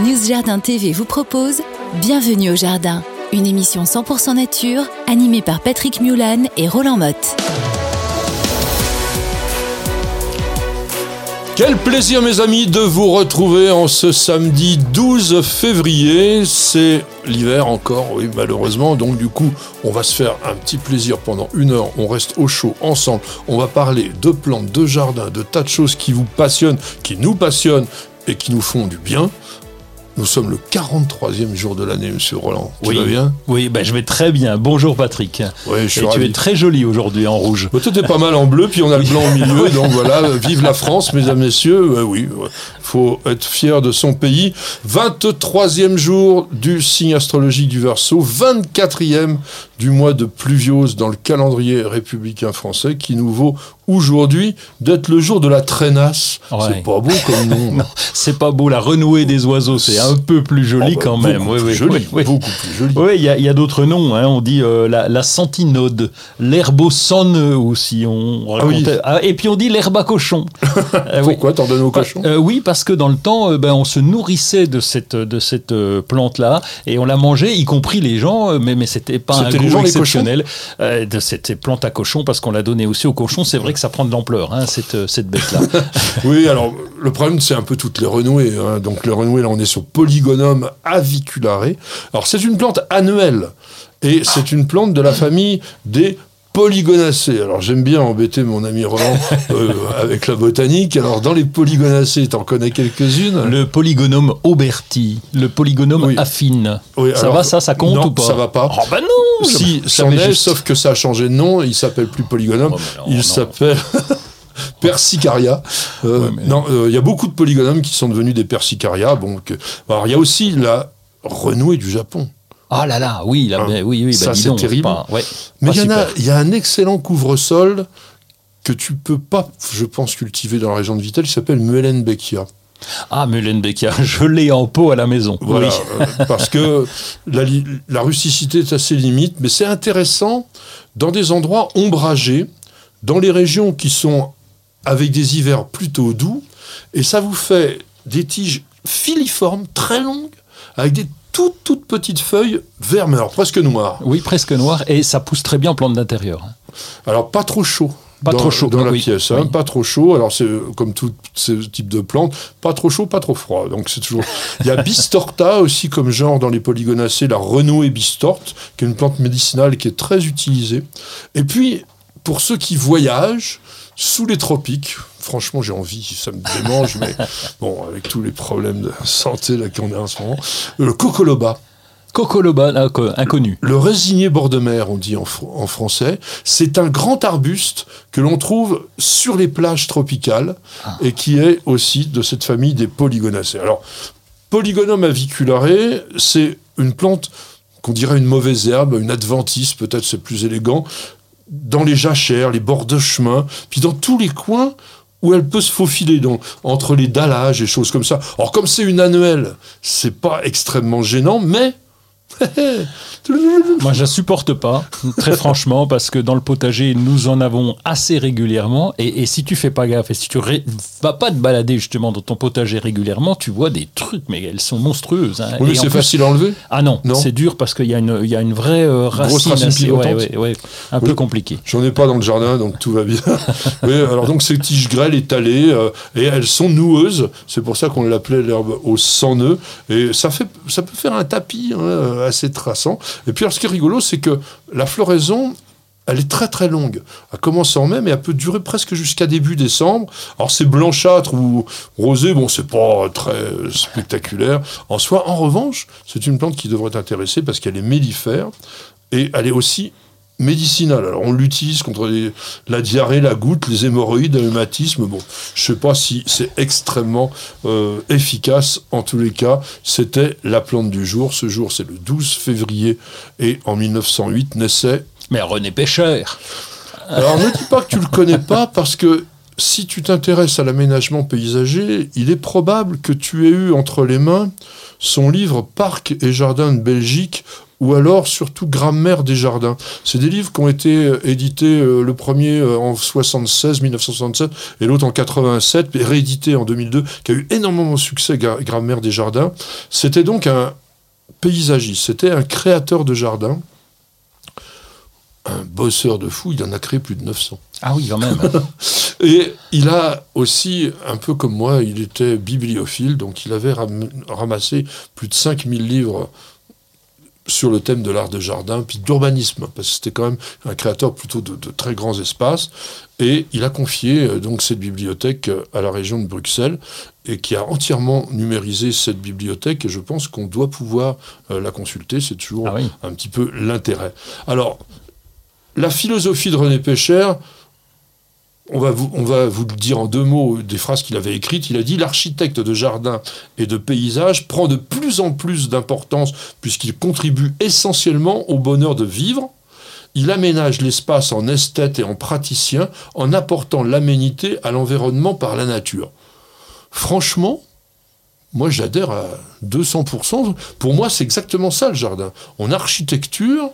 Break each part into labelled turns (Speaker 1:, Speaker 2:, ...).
Speaker 1: News Jardin TV vous propose Bienvenue au Jardin, une émission 100% nature animée par Patrick Mulan et Roland Motte.
Speaker 2: Quel plaisir mes amis de vous retrouver en ce samedi 12 février. C'est l'hiver encore, oui malheureusement. Donc du coup, on va se faire un petit plaisir pendant une heure. On reste au chaud ensemble. On va parler de plantes, de jardins, de tas de choses qui vous passionnent, qui nous passionnent et qui nous font du bien. Nous sommes le 43e jour de l'année, monsieur Roland. Tu
Speaker 3: oui.
Speaker 2: vas bien?
Speaker 3: Oui, ben je vais très bien. Bonjour Patrick.
Speaker 2: Oui, je suis
Speaker 3: Et tu es très joli aujourd'hui en rouge.
Speaker 2: Bah, tout est pas mal en bleu, puis on a le blanc au milieu, donc voilà, vive la France, mesdames, messieurs. Euh, oui, faut être fier de son pays. 23e jour du signe astrologique du Verseau, 24e du mois de pluviose dans le calendrier républicain français, qui nous vaut aujourd'hui d'être le jour de la traînasse.
Speaker 3: Ouais.
Speaker 2: C'est pas beau comme nom.
Speaker 3: C'est pas beau. La renouée des oiseaux, c'est un peu plus joli
Speaker 2: Oh, bah,
Speaker 3: quand même.
Speaker 2: beaucoup
Speaker 3: Oui,
Speaker 2: plus
Speaker 3: oui,
Speaker 2: joli,
Speaker 3: oui,
Speaker 2: beaucoup plus joli.
Speaker 3: Oui, il y a, il y a d'autres noms. hein. On dit euh, la, la au sonneux aussi. On
Speaker 2: Ah
Speaker 3: racontait- Ah, et puis on dit l'herbe à cochon. Euh.
Speaker 2: Pourquoi t'en donnes au cochon?
Speaker 3: Euh, oui, parce que dans le temps, euh, ben, on se nourrissait de cette, de cette euh, plante-là et on la mangeait, y compris les gens, euh, mais, mais c'était pas un goût exceptionnel euh, de cette plante à cochon parce qu'on l'a donnée aussi aux cochons. C'est vrai que ça prend de l'ampleur, hein, cette, cette bête-là.
Speaker 2: Oui, alors le problème, c'est un peu toutes les renouées. hein. Donc, les renouées, là, on est sur Polygonum aviculare. Alors, c'est une plante annuelle. Et c'est une plante de la famille des polygonacées. Alors, j'aime bien embêter mon ami Roland euh, avec la botanique. Alors, dans les polygonacées, t'en connais quelques-unes?
Speaker 3: Le polygonome auberti, le polygonome
Speaker 2: Oui.
Speaker 3: affine.
Speaker 2: Oui,
Speaker 3: ça
Speaker 2: alors,
Speaker 3: va, ça, ça compte
Speaker 2: non,
Speaker 3: ou pas?
Speaker 2: ça va pas.
Speaker 3: Oh bah non
Speaker 2: Si, est,
Speaker 3: juste-
Speaker 2: sauf que ça a changé de nom. Il s'appelle plus Polygonum.
Speaker 3: Oh, non,
Speaker 2: il s'appelle Persicaria. Euh,
Speaker 3: Ouais, mais-
Speaker 2: Non, euh, il y a beaucoup de polygonums qui sont devenus des Persicaria. Bon, que- alors, il y a aussi la renouée du Japon.
Speaker 3: Ah là là, oui, là,
Speaker 2: Hein.
Speaker 3: oui, oui, bah
Speaker 2: Ça, c'est terrible.
Speaker 3: pas- ouais,
Speaker 2: Mais il y, en a, y a un excellent couvre-sol que tu peux pas, je pense, cultiver dans la région de Vittel. Il s'appelle Muellenbeckia.
Speaker 3: Ah, Mullenbecker, je l'ai en pot à la maison.
Speaker 2: Voilà,
Speaker 3: Oui.
Speaker 2: euh, parce que la, la rusticité est assez limite, mais c'est intéressant dans des endroits ombragés, dans les régions qui sont avec des hivers plutôt doux, et ça vous fait des tiges filiformes, très longues, avec des petites feuilles vert, mais alors presque noires.
Speaker 3: Oui, presque noir, et ça pousse très bien en plante d'intérieur. hein.
Speaker 2: Alors, pas trop chaud.
Speaker 3: Pas
Speaker 2: dans,
Speaker 3: trop chaud,
Speaker 2: dans la
Speaker 3: oui,
Speaker 2: pièce, hein,
Speaker 3: oui.
Speaker 2: pas trop chaud. Alors c'est euh, comme tout ce type de plantes, pas trop chaud, pas trop froid. Donc c'est toujours. Il y a Bistorta aussi comme genre dans les polygonacées, la renouée bistorte, qui est une plante médicinale qui est très utilisée. Et puis pour ceux qui voyagent sous les tropiques, franchement j'ai envie, ça me démange, mais bon avec tous les problèmes de santé là qu'on a en ce moment, le cocoloba.
Speaker 3: Cocoloba, là, co- inconnu.
Speaker 2: Le résigné bord de mer, on dit en, fr- en français, c'est un grand arbuste que l'on trouve sur les plages tropicales et qui est aussi de cette famille des polygonacées. Alors, Polygonum aviculare, c'est une plante qu'on dirait une mauvaise herbe, une adventice, peut-être c'est plus élégant, dans les jachères, les bords de chemin, puis dans tous les coins où elle peut se faufiler donc, entre les dallages et choses comme ça. Alors comme c'est une annuelle, c'est pas extrêmement gênant, mais
Speaker 3: Moi, je la supporte pas, très franchement, parce que dans le potager, nous en avons assez régulièrement. Et, et si tu fais pas gaffe, et si tu ré- vas pas te balader justement dans ton potager régulièrement, tu vois des trucs, mais elles sont monstrueuses. hein.
Speaker 2: Oui, c'est facile à enlever.
Speaker 3: Ah non,
Speaker 2: Non.
Speaker 3: c'est dur parce qu'il y, a une- il y a une vraie euh, racine,
Speaker 2: racine
Speaker 3: assez- ouais,
Speaker 2: pilotante.
Speaker 3: ouais, ouais, un
Speaker 2: Oui.
Speaker 3: peu compliquée.
Speaker 2: J'en ai pas dans le jardin, donc tout va bien. oui, alors donc ces tiges grêles étalées, euh, et elles sont noueuses. C'est pour ça qu'on l'appelait l'herbe au sans nœud. Et ça, fait, ça peut faire un tapis hein, assez traçant. Et puis alors, ce qui est rigolo, c'est que la floraison, elle est très très longue. Elle commence en mai, mais elle peut durer presque jusqu'à début décembre. Alors c'est blanchâtre ou rosé, bon, c'est pas très spectaculaire en soi. En revanche, c'est une plante qui devrait t'intéresser parce qu'elle est mellifère et elle est aussi médicinale. Alors on l'utilise contre les- la diarrhée, la goutte, les hémorroïdes, le rhumatisme. Bon, je sais pas si c'est extrêmement euh, efficace. En tous les cas, c'était la plante du jour. Ce jour, c'est le 12 février et en 1908 naissait
Speaker 3: Mais René Pêcheur,
Speaker 2: alors ne dis pas que tu le connais pas parce que si tu t'intéresses à l'aménagement paysager, il est probable que tu aies eu entre les mains son livre Parcs et jardins de Belgique ou alors surtout Grammaire des jardins. C'est des livres qui ont été euh, édités, euh, le premier euh, en 76, 1967, et l'autre en 87, et réédité en 2002, qui a eu énormément de succès, Gra- Grammaire des jardins. C'était donc un paysagiste, c'était un créateur de jardins, un bosseur de fou, il en a créé plus de 900.
Speaker 3: Ah oui, quand même.
Speaker 2: Et il a aussi, un peu comme moi, il était bibliophile, donc il avait ram- ramassé plus de 5000 livres sur le thème de l'art de jardin, puis d'urbanisme, parce que c'était quand même un créateur plutôt de, de très grands espaces. Et il a confié euh, donc cette bibliothèque euh, à la région de Bruxelles, et qui a entièrement numérisé cette bibliothèque, et je pense qu'on doit pouvoir euh, la consulter, c'est toujours
Speaker 3: Ah oui.
Speaker 2: un petit peu l'intérêt. Alors, la philosophie de René Pécher, on va, vous, on le dire en deux mots des phrases qu'il avait écrites. Il a dit L'architecte de jardin et de paysage prend de plus en plus d'importance puisqu'il contribue essentiellement au bonheur de vivre. Il aménage l'espace en esthète et en praticien en apportant l'aménité à l'environnement par la nature. Franchement, moi j'adhère à 200%. Pour moi, c'est exactement ça le jardin. En architecture,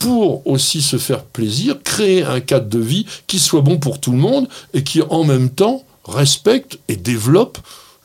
Speaker 2: pour aussi se faire plaisir, créer un cadre de vie qui soit bon pour tout le monde et qui en même temps respecte et développe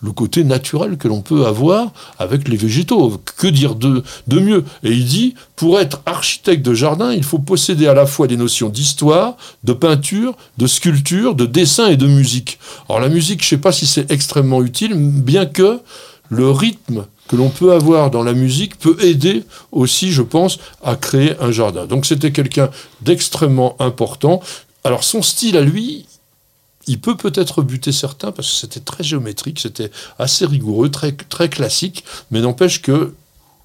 Speaker 2: le côté naturel que l'on peut avoir avec les végétaux. Que dire de, de mieux? Et il dit, pour être architecte de jardin, il faut posséder à la fois des notions d'histoire, de peinture, de sculpture, de dessin et de musique. Alors la musique, je ne sais pas si c'est extrêmement utile, bien que le rythme que l'on peut avoir dans la musique peut aider aussi, je pense, à créer un jardin. Donc c'était quelqu'un d'extrêmement important. Alors son style à lui, il peut peut-être buter certains parce que c'était très géométrique, c'était assez rigoureux, très, très classique, mais n'empêche que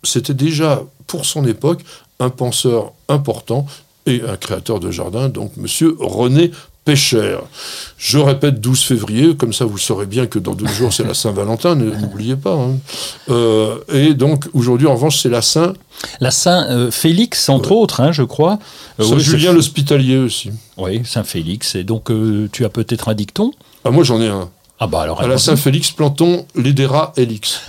Speaker 2: c'était déjà, pour son époque, un penseur important et un créateur de jardin, donc monsieur René Pécher. Je répète 12 février, comme ça vous saurez bien que dans deux jours c'est la Saint-Valentin, n'oubliez pas. hein. Euh, et donc aujourd'hui en revanche c'est la Saint,
Speaker 3: La Saint euh, Félix, entre autres, hein, je crois. Euh,
Speaker 2: Saint
Speaker 3: oui,
Speaker 2: Julien l'Hospitalier aussi.
Speaker 3: Oui, Saint Félix. Et donc, tu as peut-être un dicton?
Speaker 2: Ah, moi j'en ai un.
Speaker 3: Ah bah alors.
Speaker 2: À la
Speaker 3: allons-y.
Speaker 2: Saint-Félix plantons l'Edera helix.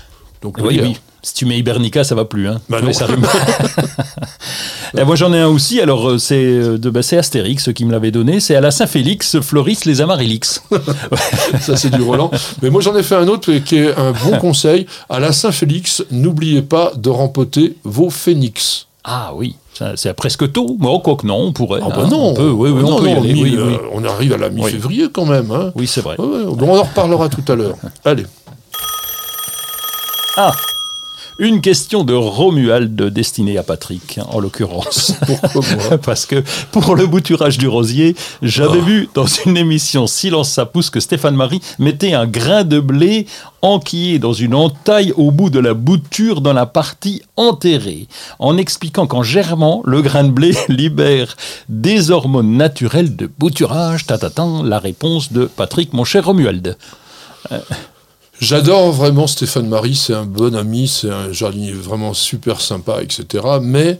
Speaker 2: Donc
Speaker 3: Oui, oui. Si tu mets Hibernica, ça va plus. Hein.
Speaker 2: Bah non.
Speaker 3: ça rime. Et moi, j'en ai un aussi. Alors, euh, c'est euh, de bah, c'est Astérix qui me l'avait donné. C'est à la Saint-Félix, fleurissent les amarylix.
Speaker 2: Ça, c'est du Roland. Mais moi, j'en ai fait un autre qui est un bon conseil. À la Saint-Félix, n'oubliez pas de rempoter vos phénix.
Speaker 3: Ah oui, c'est presque tôt. Bon, quoi que non, on pourrait.
Speaker 2: Ah
Speaker 3: hein,
Speaker 2: bah non,
Speaker 3: On peut, oui, oui,
Speaker 2: non,
Speaker 3: on peut y
Speaker 2: non,
Speaker 3: aller.
Speaker 2: mi-
Speaker 3: oui,
Speaker 2: euh,
Speaker 3: oui.
Speaker 2: on arrive à la mi-février quand même. Hein.
Speaker 3: Oui, c'est vrai.
Speaker 2: Ouais, on en reparlera tout à l'heure. Allez.
Speaker 3: Ah une question de Romuald destinée à Patrick, en l'occurrence. Parce que pour le bouturage du rosier, j'avais
Speaker 2: Oh.
Speaker 3: vu dans une émission Silence ça pousse que Stéphane Marie mettait un grain de blé enquillé dans une entaille au bout de la bouture dans la partie enterrée, en expliquant qu'en germant, le grain de blé libère des hormones naturelles de bouturage. Tatatan, la réponse de Patrick, mon cher Romuald.
Speaker 2: J'adore vraiment Stéphane Marie, c'est un bon ami, c'est un jardinier vraiment super sympa, etc. Mais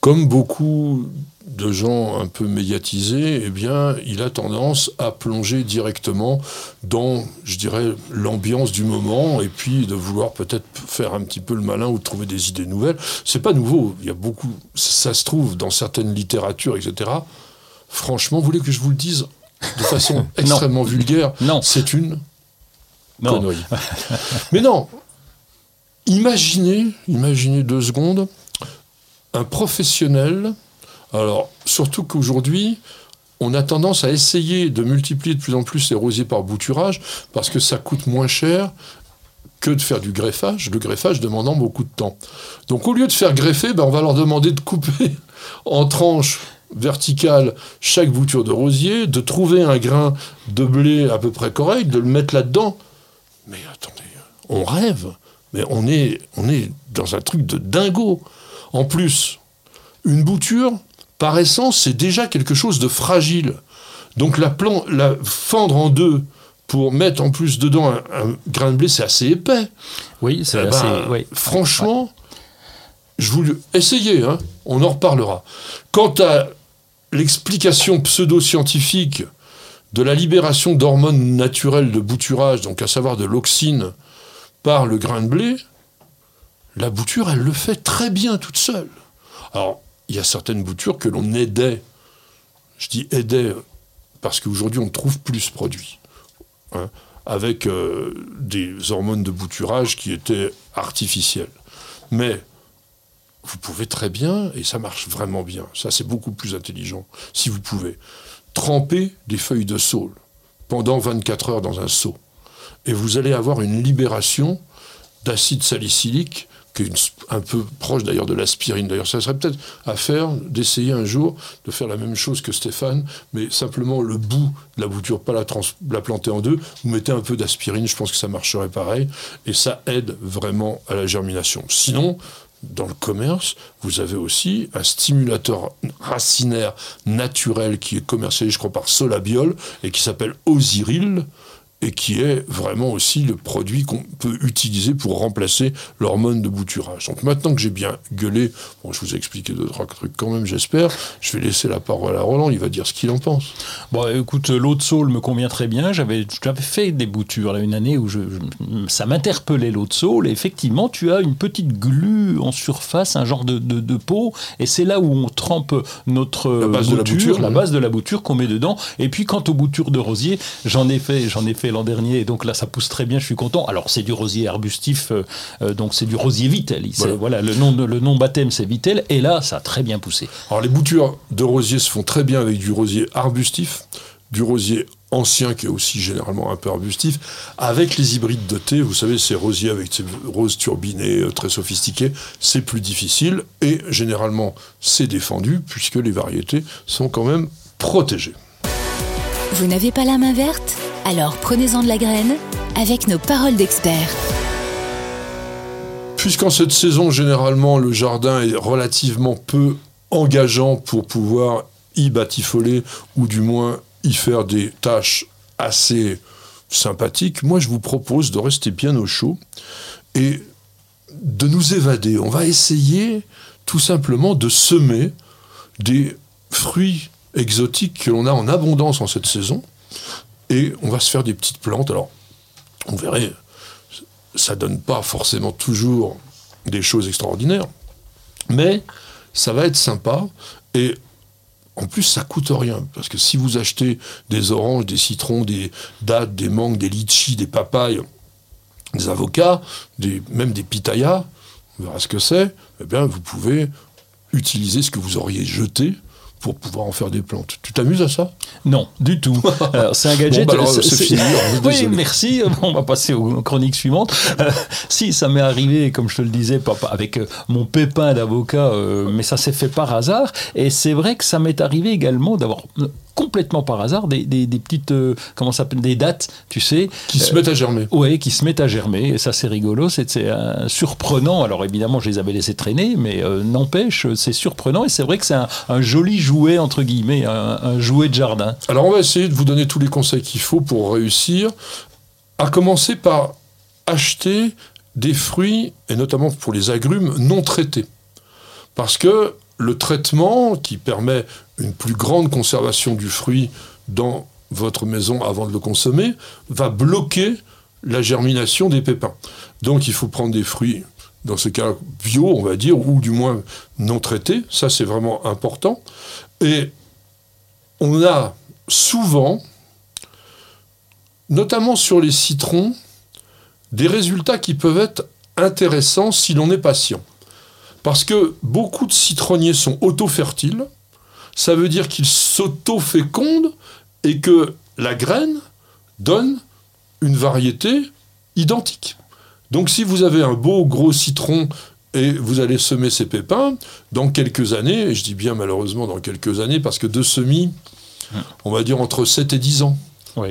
Speaker 2: comme beaucoup de gens un peu médiatisés, eh bien, il a tendance à plonger directement dans, je dirais, l'ambiance du moment et puis de vouloir peut-être faire un petit peu le malin ou de trouver des idées nouvelles. C'est pas nouveau. Il y a beaucoup, ça se trouve dans certaines littératures, etc. Franchement, vous voulez que je vous le dise de façon extrêmement vulgaire?
Speaker 3: Non.
Speaker 2: C'est une
Speaker 3: Non.
Speaker 2: Mais non, imaginez, imaginez deux secondes, un professionnel, alors surtout qu'aujourd'hui, on a tendance à essayer de multiplier de plus en plus les rosiers par bouturage, parce que ça coûte moins cher que de faire du greffage, le greffage demandant beaucoup de temps. Donc au lieu de faire greffer, ben, on va leur demander de couper en tranches verticales chaque bouture de rosier, de trouver un grain de blé à peu près correct, de le mettre là-dedans. Mais attendez, on rêve, mais on est, on est dans un truc de dingo. En plus, une bouture, par essence, c'est déjà quelque chose de fragile. Donc la, plan, la fendre en deux pour mettre en plus dedans un, un grain de blé, c'est assez épais.
Speaker 3: Oui, c'est
Speaker 2: Eh ben,
Speaker 3: assez. oui.
Speaker 2: Franchement, je vous le- essayez, hein, on en reparlera. Quant à l'explication pseudo-scientifique de la libération d'hormones naturelles de bouturage, donc à savoir de l'oxine, par le grain de blé, la bouture, elle le fait très bien toute seule. Alors, il y a certaines boutures que l'on aidait. Je dis aidait parce qu'aujourd'hui, on trouve plus ce produit. Hein, avec euh, des hormones de bouturage qui étaient artificielles. Mais vous pouvez très bien, et ça marche vraiment bien, ça c'est beaucoup plus intelligent, si vous pouvez, tremper des feuilles de saule pendant 24 heures dans un seau. Et vous allez avoir une libération d'acide salicylique qui est un peu proche d'ailleurs de l'aspirine. D'ailleurs, ça serait peut-être à faire d'essayer un jour de faire la même chose que Stéphane, mais simplement le bout de la bouture, pas la, la planter en deux. Vous mettez un peu d'aspirine, je pense que ça marcherait pareil, et ça aide vraiment à la germination. Sinon, dans le commerce, vous avez aussi un stimulateur racinaire naturel qui est commercialisé, je crois, par Solabiol et qui s'appelle Osiril et qui est vraiment aussi le produit qu'on peut utiliser pour remplacer l'hormone de bouturage. Donc maintenant que j'ai bien gueulé, bon, je vous ai expliqué deux, trois trucs quand même, j'espère, je vais laisser la parole à Roland, il va dire ce qu'il en pense.
Speaker 3: Bon, écoute, l'eau de saule me convient très bien, j'avais fait des boutures là, une année où je, ça m'interpellait l'eau de saule, et effectivement, tu as une petite glu en surface, un genre de, de, peau, et c'est là où on trempe notre
Speaker 2: la base de la bouture,
Speaker 3: la base de la bouture qu'on met dedans, et puis quant aux boutures de rosier, j'en ai fait, j'en ai fait l'an dernier, et donc là ça pousse très bien, je suis content. Alors c'est du rosier arbustif, euh, euh, donc c'est du rosier Vitel. Voilà. le nom, le nom baptême c'est Vitel, et là ça a très bien poussé.
Speaker 2: Alors les boutures de rosier se font très bien avec du rosier arbustif, du rosier ancien qui est aussi généralement un peu arbustif, avec les hybrides de thé, vous savez, ces rosiers avec ces roses turbinées euh, très sophistiquées, c'est plus difficile et généralement c'est défendu puisque les variétés sont quand même protégées.
Speaker 1: Vous n'avez pas la main verte alors prenez-en de la graine avec nos paroles d'experts.
Speaker 2: Puisqu'en cette saison, généralement, le jardin est relativement peu engageant pour pouvoir y batifoler ou du moins y faire des tâches assez sympathiques, moi je vous propose de rester bien au chaud et de nous évader. On va essayer tout simplement de semer des fruits exotiques que l'on a en abondance en cette saison, et on va se faire des petites plantes. Alors, on verrait, ça donne pas forcément toujours des choses extraordinaires, mais ça va être sympa et en plus, ça coûte rien. Parce que si vous achetez des oranges, des citrons, des dattes, des mangues, des litchis, des papayes, des avocats, même des pitayas, on verra ce que c'est, eh bien, vous pouvez utiliser ce que vous auriez jeté pour pouvoir en faire des plantes. Tu t'amuses à ça?
Speaker 3: Non, du tout. C'est un gadget.
Speaker 2: Bon, bah c'est fini.
Speaker 3: oui, merci. On va passer aux chroniques suivantes. Euh, si, ça m'est arrivé, comme je te le disais, papa, avec euh, mon pépin d'avocat, euh, mais ça s'est fait par hasard. Et c'est vrai que ça m'est arrivé également d'avoir complètement par hasard des, petites euh, comment ça s'appelle des dates tu sais.
Speaker 2: Qui se mettent à germer.
Speaker 3: Oui qui se mettent à germer et ça c'est rigolo c'est surprenant. Alors évidemment je les avais laissés traîner mais euh, n'empêche c'est surprenant et c'est vrai que c'est un, joli jouet entre guillemets un, jouet de jardin.
Speaker 2: Alors on va essayer de vous donner tous les conseils qu'il faut pour réussir à commencer par acheter des fruits et notamment pour les agrumes non traités. Parce que le traitement qui permet une plus grande conservation du fruit dans votre maison avant de le consommer va bloquer la germination des pépins. Donc il faut prendre des fruits, dans ce cas bio, on va dire, ou du moins non traités. Ça, c'est vraiment important. Et on a souvent, notamment sur les citrons, des résultats qui peuvent être intéressants si l'on est patient. Parce que beaucoup de citronniers sont auto-fertiles, ça veut dire qu'ils s'auto-fécondent et que la graine donne une variété identique. Donc si vous avez un beau gros citron et vous allez semer ces pépins, dans quelques années, et je dis bien malheureusement dans quelques années, parce que de semis, on va dire entre 7 et 10 ans,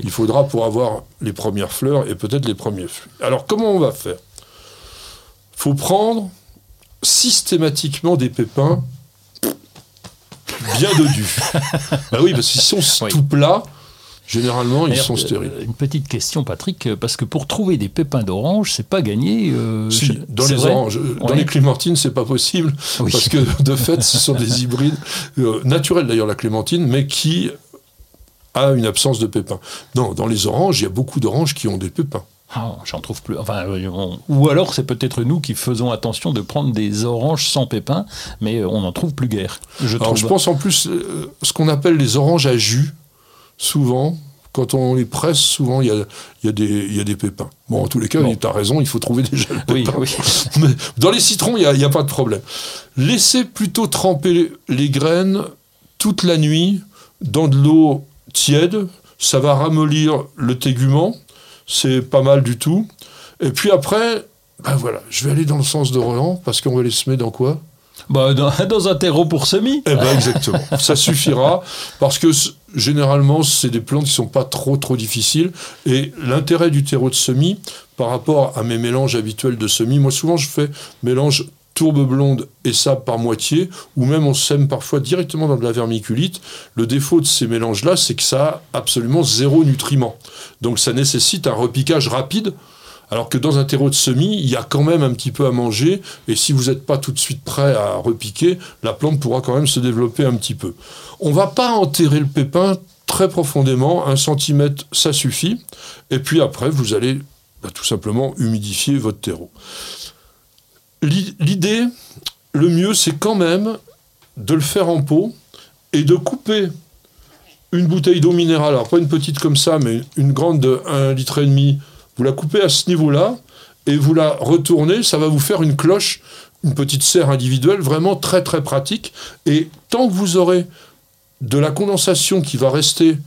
Speaker 2: il faudra pour avoir les premières fleurs et peut-être les premiers fruits. Alors comment on va faire? Il faut prendre systématiquement des pépins bien dodus. bah oui, parce qu'ils sont tout plats. Généralement, ils sont stériles.
Speaker 3: Euh, une petite question, Patrick, parce que pour trouver des pépins d'orange, c'est pas gagné.
Speaker 2: Euh, si, dans les oranges, euh, dans les clémentines, c'est pas possible, parce que de fait, ce sont des hybrides naturels d'ailleurs la clémentine, mais qui a une absence de pépins. Non, dans les oranges, il y a beaucoup d'oranges qui ont des pépins.
Speaker 3: Ah, J'en trouve plus. Enfin, euh, on- ou alors c'est peut-être nous qui faisons attention de prendre des oranges sans pépins, mais euh, on n'en trouve plus guère. Je
Speaker 2: Alors
Speaker 3: trouve.
Speaker 2: je pense en plus, euh, ce qu'on appelle les oranges à jus, souvent, quand on les presse, souvent il y a, y a des- il y a des pépins. Bon, en tous les cas,
Speaker 3: Bon.
Speaker 2: tu as raison, il faut trouver déjà le
Speaker 3: Oui,
Speaker 2: pépin.
Speaker 3: oui.
Speaker 2: Mais dans les citrons, il n'y a, a pas de problème. Laissez plutôt tremper les graines toute la nuit dans de l'eau tiède. Ça va ramollir le tégument. C'est pas mal du tout. Et puis après, ben voilà, je vais aller dans le sens de Roland parce qu'on va les semer dans quoi?
Speaker 3: Bah, dans, dans un terreau pour semis.
Speaker 2: eh ben exactement. Ça suffira parce que généralement c'est des plantes qui sont pas trop trop difficiles et l'intérêt du terreau de semis par rapport à mes mélanges habituels de semis, moi souvent je fais mélange tourbe blonde et sable par moitié ou même on sème parfois directement dans de la vermiculite. Le défaut de ces mélanges là, c'est que ça a absolument zéro nutriment. Donc ça nécessite un repiquage rapide alors que dans un terreau de semis, il y a quand même un petit peu à manger, et si vous n'êtes pas tout de suite prêt à repiquer, la plante pourra quand même se développer un petit peu. On va pas enterrer le pépin très profondément, un centimètre, ça suffit, et puis après, vous allez bah, tout simplement humidifier votre terreau. L'i- L'idée, le mieux, c'est quand même de le faire en pot et de couper une bouteille d'eau minérale, alors pas une petite comme ça, mais une grande de 1,5 litre et demi, vous la coupez à ce niveau-là et vous la retournez, ça va vous faire une cloche, une petite serre individuelle, vraiment très très pratique. Et tant que vous aurez de la condensation qui va rester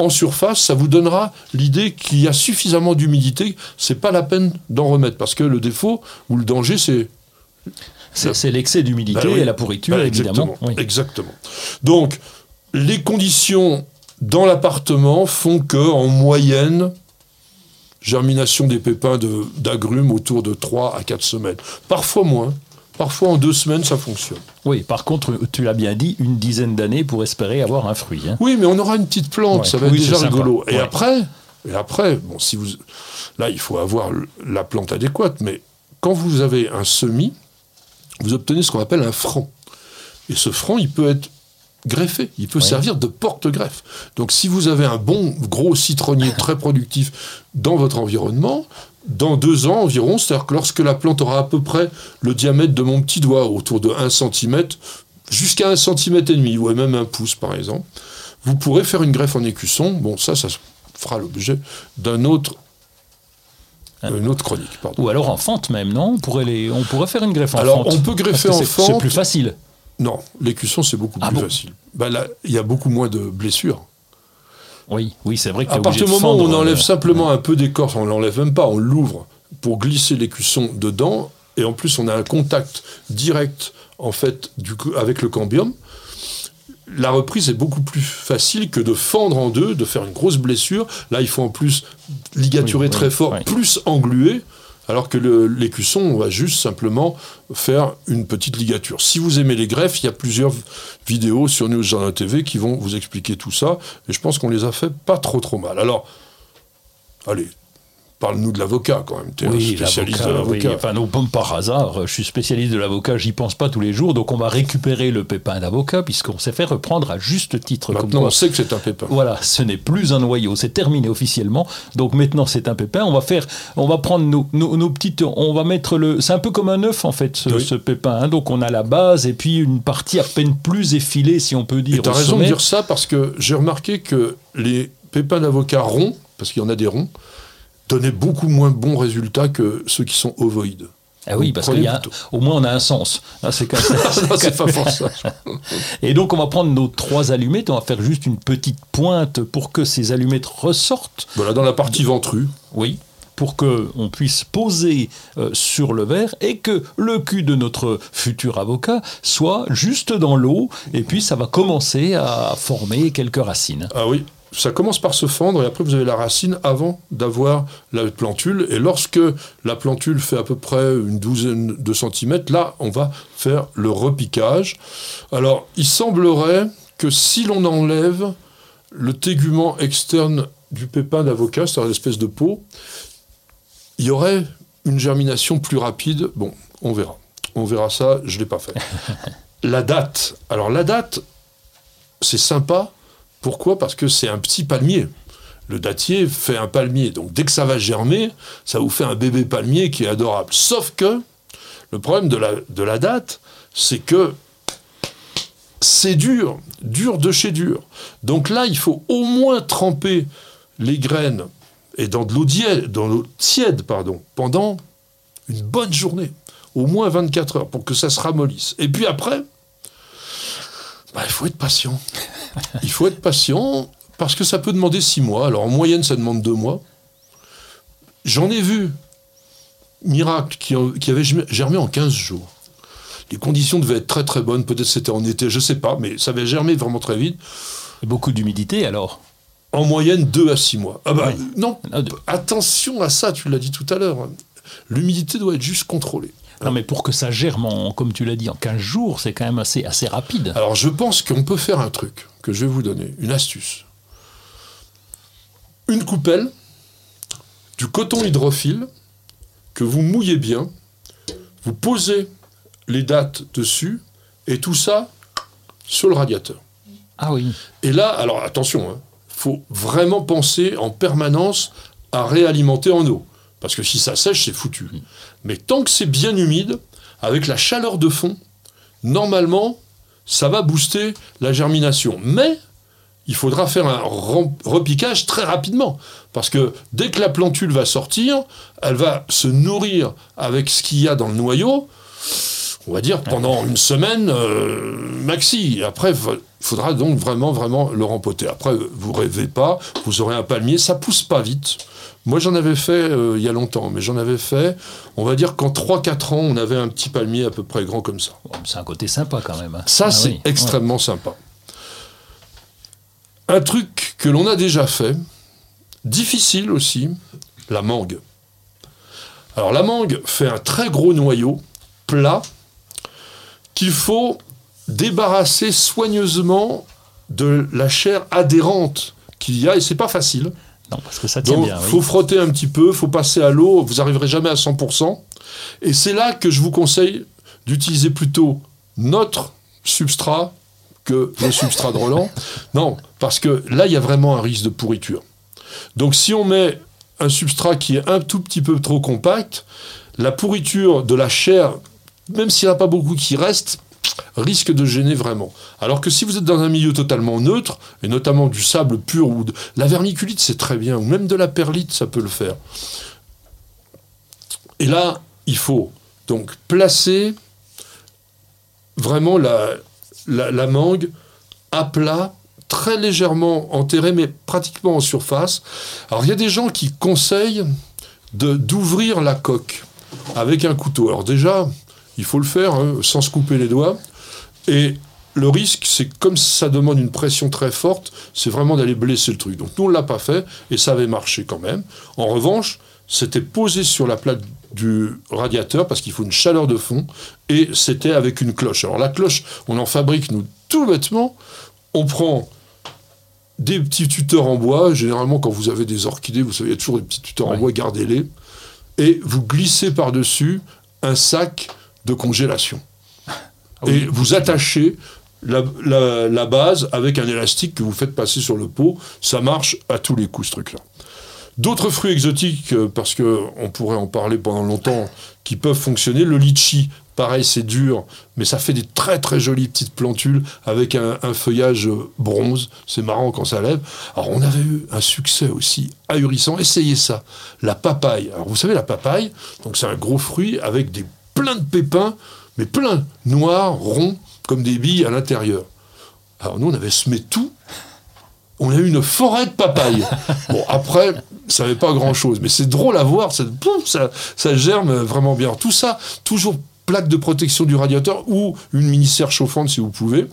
Speaker 2: en surface, ça vous donnera l'idée qu'il y a suffisamment d'humidité, c'est pas la peine d'en remettre, parce que le défaut ou le danger, c'est
Speaker 3: C'est l'excès d'humidité
Speaker 2: oui.
Speaker 3: et la pourriture,
Speaker 2: Bah,
Speaker 3: évidemment.
Speaker 2: Exactement,
Speaker 3: Oui.
Speaker 2: exactement. Donc, les conditions dans l'appartement font que, en moyenne, germination des pépins de- d'agrumes autour de 3 à 4 semaines. Parfois moins. Parfois en deux semaines, ça fonctionne.
Speaker 3: Oui, par contre, tu l'as bien dit, une dizaine d'années pour espérer avoir un fruit. hein.
Speaker 2: Oui, mais on aura une petite plante,
Speaker 3: Ouais.
Speaker 2: ça va être déjà
Speaker 3: sympa.
Speaker 2: rigolo. Et
Speaker 3: Ouais.
Speaker 2: après, et après, bon, si vous, là, il faut avoir la plante adéquate, mais quand vous avez un semis, vous obtenez ce qu'on appelle un franc. Et ce franc, il peut être greffé, il peut
Speaker 3: Ouais.
Speaker 2: servir de porte-greffe. Donc, si vous avez un bon gros citronnier très productif dans votre environnement, dans deux ans environ, c'est-à-dire que lorsque la plante aura à peu près le diamètre de mon petit doigt, autour de 1 cm, jusqu'à 1 cm et demi, ou même un pouce par exemple, vous pourrez faire une greffe en écusson. Bon, ça, ça fera l'objet d'un autre, une autre chronique. Pardon.
Speaker 3: Ou alors en fente même, non? On pourrait, les, on pourrait faire une greffe en
Speaker 2: Alors,
Speaker 3: fente.
Speaker 2: on peut greffer en
Speaker 3: c'est- C'est
Speaker 2: fente.
Speaker 3: plus facile.
Speaker 2: Non, l'écusson, c'est beaucoup
Speaker 3: Ah
Speaker 2: plus
Speaker 3: bon?
Speaker 2: facile. Bah, là, il y a beaucoup moins de blessures.
Speaker 3: Oui, oui c'est vrai que
Speaker 2: À partir du moment où on
Speaker 3: fendre,
Speaker 2: enlève
Speaker 3: euh,
Speaker 2: simplement un peu d'écorce, on l'enlève même pas, on l'ouvre pour glisser l'écusson dedans, et en plus on a un contact direct en fait du coup, avec le cambium. La reprise est beaucoup plus facile que de fendre en deux, de faire une grosse blessure. Là, il faut en plus ligaturer
Speaker 3: Oui,
Speaker 2: très fort,
Speaker 3: oui.
Speaker 2: plus engluer, alors que l'écusson, on va juste simplement faire une petite ligature. Si vous aimez les greffes, il y a plusieurs vidéos sur News Journal TV qui vont vous expliquer tout ça, et je pense qu'on les a fait pas trop trop mal. Alors, allez, parle-nous de l'avocat quand même. Tu es un
Speaker 3: Oui,
Speaker 2: spécialiste de
Speaker 3: l'avocat, oui. Enfin, non, par hasard, je suis spécialiste de l'avocat, j'y pense pas tous les jours, donc on va récupérer le pépin d'avocat, puisqu'on s'est fait reprendre à juste titre. comme
Speaker 2: Maintenant,
Speaker 3: quoi-
Speaker 2: on sait que c'est un pépin.
Speaker 3: Voilà, ce n'est plus un noyau, c'est terminé officiellement. Donc maintenant, c'est un pépin. On va faire, on va prendre nos, nos, nos petites, on va mettre le, c'est un peu comme un œuf en fait, ce,
Speaker 2: Oui.
Speaker 3: ce pépin. hein. Donc on a la base et puis une partie à peine plus effilée, si on peut dire.
Speaker 2: Et tu as raison de dire ça parce que j'ai remarqué que les pépins d'avocat ronds, parce qu'il y en a des ronds, donnaient beaucoup moins bons résultats que ceux qui sont ovoïdes.
Speaker 3: Ah oui, parce qu'il y a, au moins on a un sens. Ah, c'est comme ça.
Speaker 2: Ça, c'est pas.
Speaker 3: Et donc on va prendre nos trois allumettes, on va faire juste une petite pointe pour que ces allumettes ressortent.
Speaker 2: Voilà, dans la partie ventrue.
Speaker 3: Oui. Pour que on puisse poser euh, sur le verre et que le cul de notre futur avocat soit juste dans l'eau et puis ça va commencer à former quelques racines.
Speaker 2: Ah oui, ça commence par se fendre et après vous avez la racine avant d'avoir la plantule. Et lorsque la plantule fait à peu près une douzaine de centimètres, là, on va faire le repiquage. Alors, il semblerait que si l'on enlève le tégument externe du pépin d'avocat, c'est-à-dire l'espèce de peau, il y aurait une germination plus rapide. Bon, on verra. On verra ça, je ne l'ai pas fait. la date. Alors la date, c'est sympa. Pourquoi? Parce que c'est un petit palmier. le dattier fait un palmier. Donc dès que ça va germer, ça vous fait un bébé palmier qui est adorable. Sauf que le problème de la, date, c'est que c'est dur, dur de chez dur. Donc là, il faut au moins tremper les graines et dans de l'eau tiède, tiède pardon, pendant une bonne journée, au moins 24 heures, pour que ça se ramollisse. Et puis après, bah, il faut être patient. Il faut être patient parce que ça peut demander 6 mois. Alors en moyenne, ça demande 2 mois. J'en ai vu, miracle, qui, qui avait germé en 15 jours. Les conditions devaient être très très bonnes, peut-être c'était en été, je ne sais pas, mais ça avait germé vraiment très vite.
Speaker 3: Et beaucoup d'humidité alors?
Speaker 2: En moyenne, 2 à 6 mois. Ah bah, Non, attention à ça, tu l'as dit tout à l'heure. L'humidité doit être juste contrôlée.
Speaker 3: Non, mais pour que ça germe, en, comme tu l'as dit, en 15 jours, c'est quand même assez, assez rapide.
Speaker 2: Alors, je pense qu'on peut faire un truc que je vais vous donner, une astuce. Une coupelle, du coton hydrophile, que vous mouillez bien, vous posez les dates dessus, et tout ça sur le radiateur.
Speaker 3: Ah oui.
Speaker 2: Et là, alors attention, il hein, faut vraiment penser en permanence à réalimenter en eau. Parce que si ça sèche, c'est foutu. Mais tant que c'est bien humide, avec la chaleur de fond, normalement, ça va booster la germination. Mais il faudra faire un repiquage très rapidement. Parce que dès que la plantule va sortir, elle va se nourrir avec ce qu'il y a dans le noyau on va dire, pendant une semaine euh, maxi. Après, il faudra donc vraiment, vraiment le rempoter. Après, vous rêvez pas, vous aurez un palmier, ça pousse pas vite. Moi, j'en avais fait euh, il y a longtemps, mais j'en avais fait, on va dire qu'en 3-4 ans, on avait un petit palmier à peu près grand comme ça.
Speaker 3: C'est un côté sympa quand même. Hein.
Speaker 2: Ça, ah c'est extrêmement sympa. Un truc que l'on a déjà fait, difficile aussi, la mangue. Alors la mangue fait un très gros noyau, plat, qu'il faut débarrasser soigneusement de la chair adhérente qu'il y a, et c'est pas facile.
Speaker 3: Non, parce que ça tient
Speaker 2: Donc,
Speaker 3: bien.
Speaker 2: Il faut frotter un petit peu, il faut passer à l'eau, vous n'arriverez jamais à 100%. Et c'est là que je vous conseille d'utiliser plutôt notre substrat que le substrat de Roland. Non, parce que là, il y a vraiment un risque de pourriture. Donc si on met un substrat qui est un tout petit peu trop compact, la pourriture de la chair même s'il n'y en a pas beaucoup qui restent, risque de gêner vraiment. Alors que si vous êtes dans un milieu totalement neutre, et notamment du sable pur ou de la vermiculite, c'est très bien, ou même de la perlite, ça peut le faire. Et là, il faut donc placer vraiment la, la, mangue à plat, très légèrement enterrée, mais pratiquement en surface. Alors il y a des gens qui conseillent d'ouvrir la coque avec un couteau. Alors déjà, il faut le faire hein, sans se couper les doigts. Et le risque, c'est comme ça demande une pression très forte, c'est vraiment d'aller blesser le truc. Donc nous, on ne l'a pas fait et ça avait marché quand même. En revanche, c'était posé sur la plaque du radiateur parce qu'il faut une chaleur de fond et c'était avec une cloche. Alors la cloche, on en fabrique nous tout bêtement. On prend des petits tuteurs en bois. Généralement, quand vous avez des orchidées, vous savez, il y a toujours des petits tuteurs en bois, gardez-les. Et vous glissez par-dessus un sac de congélation. Ah et vous attachez la, base avec un élastique que vous faites passer sur le pot. Ça marche à tous les coups, ce truc-là. D'autres fruits exotiques, euh, parce qu'on pourrait en parler pendant longtemps, qui peuvent fonctionner. Le litchi, pareil, c'est dur, mais ça fait des très très jolies petites plantules avec un, un feuillage bronze. C'est marrant quand ça lève. Alors on avait eu un succès aussi ahurissant. Essayez ça. La papaye. Alors vous savez, la papaye, donc c'est un gros fruit avec des plein de pépins, mais plein, noirs, ronds, comme des billes à l'intérieur. Alors nous, on avait semé tout. On a eu une forêt de papaye. Bon, après, ça n'avait pas grand-chose, mais c'est drôle à voir, ça, ça, ça germe vraiment bien. Tout ça, toujours plaque de protection du radiateur ou une mini-serre chauffante si vous pouvez.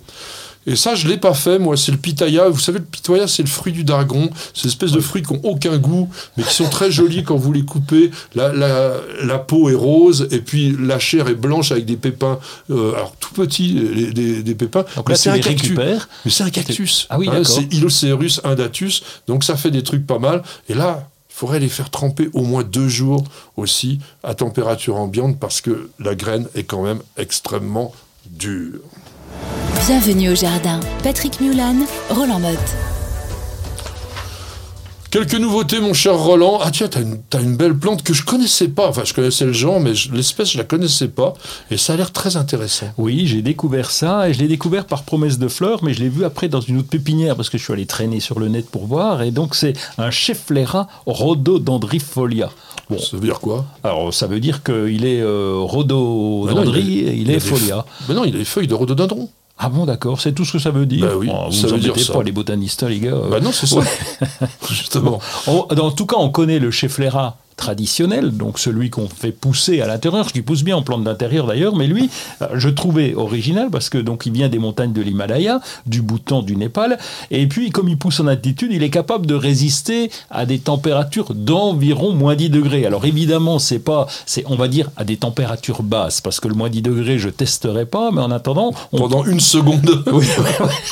Speaker 2: Et ça, je ne l'ai pas fait, moi. C'est le pitaya. Vous savez, le pitaya, c'est le fruit du dragon. C'est une espèce de fruits qui n'ont aucun goût, mais qui sont très jolis quand vous les coupez. La, la, peau est rose, et puis la chair est blanche avec des pépins, euh, alors tout petits, des, pépins.
Speaker 3: Donc là, c'est un cactus.
Speaker 2: Mais c'est un cactus.
Speaker 3: Ah oui,
Speaker 2: hein, C'est Ilocerus indatus. Donc ça fait des trucs pas mal. Et là, il faudrait les faire tremper au moins deux jours aussi à température ambiante parce que la graine est quand même extrêmement dure.
Speaker 1: Bienvenue au jardin. Patrick Mulan, Roland Motte.
Speaker 2: Quelques nouveautés, mon cher Roland. Ah tiens, t'as une, as une belle plante que je connaissais pas. Enfin, je connaissais le genre, mais l'espèce, je la connaissais pas. Et ça a l'air très intéressant.
Speaker 3: Oui, j'ai découvert ça. Et je l'ai découvert par promesse de fleurs, mais je l'ai vu après dans une autre pépinière parce que je suis allé traîner sur le net pour voir. Et donc, c'est un Cheflera rhododendrifolia.
Speaker 2: Bon. Ça veut dire quoi?
Speaker 3: Alors, ça veut dire qu'il est euh, rhododendri, il, il, est folia.
Speaker 2: Mais non, il a les feuilles de rhododendron.
Speaker 3: Ah bon, d'accord, c'est tout ce que ça veut dire.
Speaker 2: Bah oui,
Speaker 3: oh, vous
Speaker 2: ça veut dire
Speaker 3: ça. pas les botanistes, les gars.
Speaker 2: Bah non, c'est ça. Justement.
Speaker 3: Bon. En, tout cas, on connaît le Cheflera traditionnel, donc celui qu'on fait pousser à l'intérieur, qui pousse bien en plante d'intérieur d'ailleurs, mais lui, euh, je trouvais original parce que donc il vient des montagnes de l'Himalaya, du Bhoutan, du Népal, et puis comme il pousse en altitude, il est capable de résister à des températures d'environ moins 10 degrés. Alors évidemment, c'est pas, c'est on va dire à des températures basses, parce que le moins 10 degrés, je testerai pas, mais en attendant,
Speaker 2: on... pendant une seconde,
Speaker 3: oui,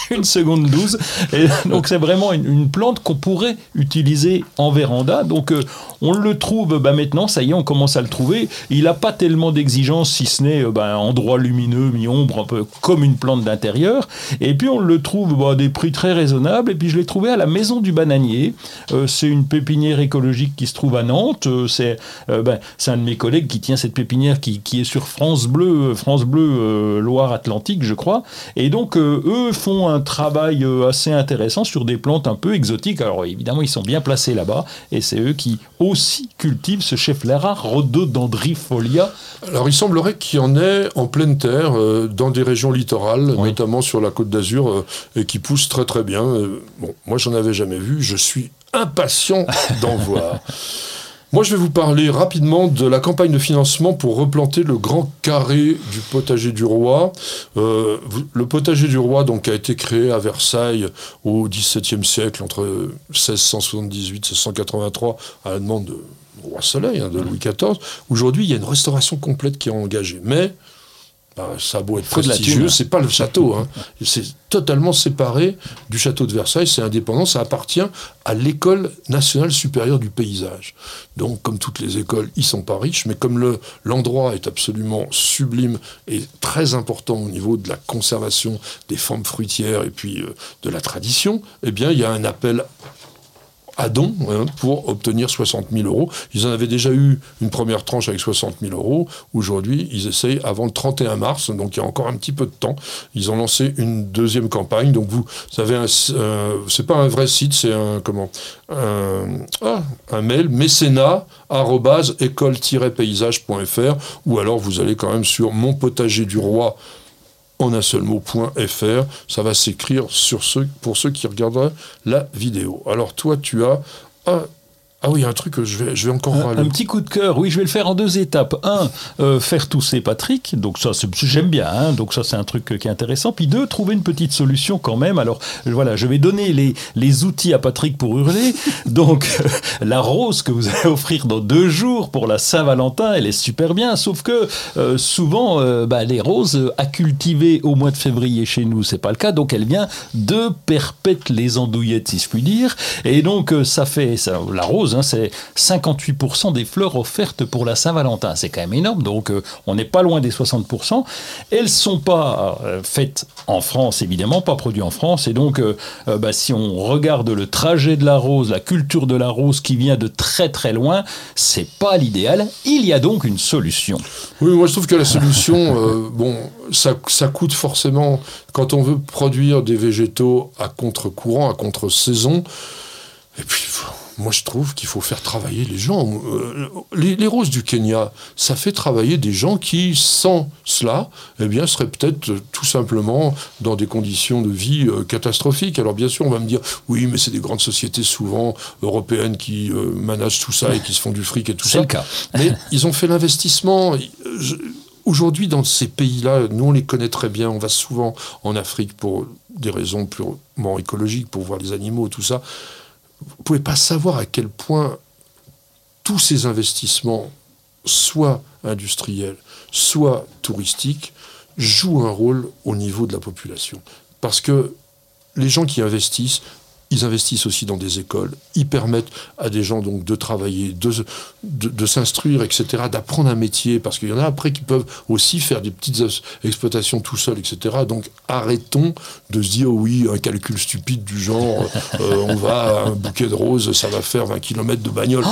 Speaker 3: une seconde 12, et donc c'est vraiment une, une plante qu'on pourrait utiliser en véranda. Donc euh, on le trouve bah maintenant, ça y est, on commence à le trouver. Il n'a pas tellement d'exigences, si ce n'est bah, endroit lumineux, mi-ombre, un peu comme une plante d'intérieur. Et puis on le trouve bah, à des prix très raisonnables. Et puis je l'ai trouvé à la Maison du Bananier. Euh, c'est une pépinière écologique qui se trouve à Nantes. Euh, c'est euh, ben, un de mes collègues qui tient cette pépinière qui, qui est sur France Bleu, France Bleu Loire-Atlantique, je crois. Et donc eux font un travail assez intéressant sur des plantes un peu exotiques. Alors évidemment, ils sont bien placés là-bas. Et c'est eux qui aussi cultive ce chef Lara rhododendrifolia
Speaker 2: Alors il semblerait qu'il y en ait en pleine terre, euh, dans des régions littorales, notamment sur la côte d'Azur, euh, et qui pousse très très bien. Euh, bon, moi j'en avais jamais vu, je suis impatient d'en voir. Moi, je vais vous parler rapidement de la campagne de financement pour replanter le grand carré du potager du roi. Euh, le potager du roi donc, a été créé à Versailles au XVIIe siècle, entre 1678 et 1683, à la demande de roi Soleil, hein, de Louis XIV. Aujourd'hui, il y a une restauration complète qui est engagée. Mais bah, ça a beau être prestigieux, c'est pas le château. Hein. C'est totalement séparé du château de Versailles, c'est indépendant, ça appartient à l'école nationale supérieure du paysage. Donc, comme toutes les écoles, ils sont pas riches, mais comme l'endroit est absolument sublime et très important au niveau de la conservation des formes fruitières et puis euh, de la tradition, eh bien, il y a un appel à don hein, pour obtenir 60 000 euros. Ils en avaient déjà eu une première tranche avec 60 000 euros. Aujourd'hui, ils essayent avant le 31 mars, donc il y a encore un petit peu de temps. Ils ont lancé une deuxième campagne. Donc vous, savez, euh, c'est pas un vrai site, c'est un comment un, ah, un mail mécénat école-paysage.fr ou alors vous allez quand même sur mon potager du roi en un seul mot.fr. Ça va s'écrire sur ceux, pour ceux qui regarderaient la vidéo. Alors toi, tu as un ah oui, un truc que je vais, je vais encore
Speaker 3: un, un, petit coup de cœur, oui, je vais le faire en deux étapes. Un, euh, faire tousser Patrick, donc ça, j'aime bien, hein, donc ça, c'est un truc qui est intéressant. Puis deux, trouver une petite solution quand même. Alors voilà, je vais donner les, les outils à Patrick pour hurler. donc la rose que vous allez offrir dans deux jours pour la Saint-Valentin, elle est super bien, sauf que euh, souvent, euh, bah, les roses à cultiver au mois de février chez nous, c'est pas le cas, donc elle vient de perpète les andouillettes, si je puis dire. Et donc ça fait, ça, la rose, Hein, c'est 58% des fleurs offertes pour la Saint-Valentin. C'est quand même énorme, donc euh, on n'est pas loin des 60%. Elles ne sont pas euh, faites en France, évidemment, pas produites en France. Et donc, euh, bah, si on regarde le trajet de la rose, la culture de la rose qui vient de très très loin, c'est pas l'idéal. Il y a donc une solution.
Speaker 2: Oui, moi je trouve que la solution, bon, ça, ça coûte forcément, quand on veut produire des végétaux à contre-courant, à contre-saison, et puis moi je trouve qu'il faut faire travailler les gens. Euh, les, roses du Kenya, ça fait travailler des gens qui, sans cela, eh bien, seraient peut-être tout simplement dans des conditions de vie euh, catastrophiques. Alors bien sûr, on va me dire, oui, mais c'est des grandes sociétés souvent européennes qui euh, managent tout ça et qui se font du fric et tout ça.
Speaker 3: C'est le cas.
Speaker 2: Mais ils ont fait l'investissement. Aujourd'hui, dans ces pays-là, nous on les connaît très bien. On va souvent en Afrique pour des raisons purement écologiques, pour voir les animaux, tout ça vous ne pouvez pas savoir à quel point tous ces investissements, soit industriels, soit touristiques, jouent un rôle au niveau de la population. Parce que les gens qui investissent ils investissent aussi dans des écoles, ils permettent à des gens donc de travailler, de, de, s'instruire, etc., d'apprendre un métier, parce qu'il y en a après qui peuvent aussi faire des petites exploitations tout seuls, etc. Donc arrêtons de se dire oui, un calcul stupide du genre euh, on va à un bouquet de roses, ça va faire 20 km de bagnole.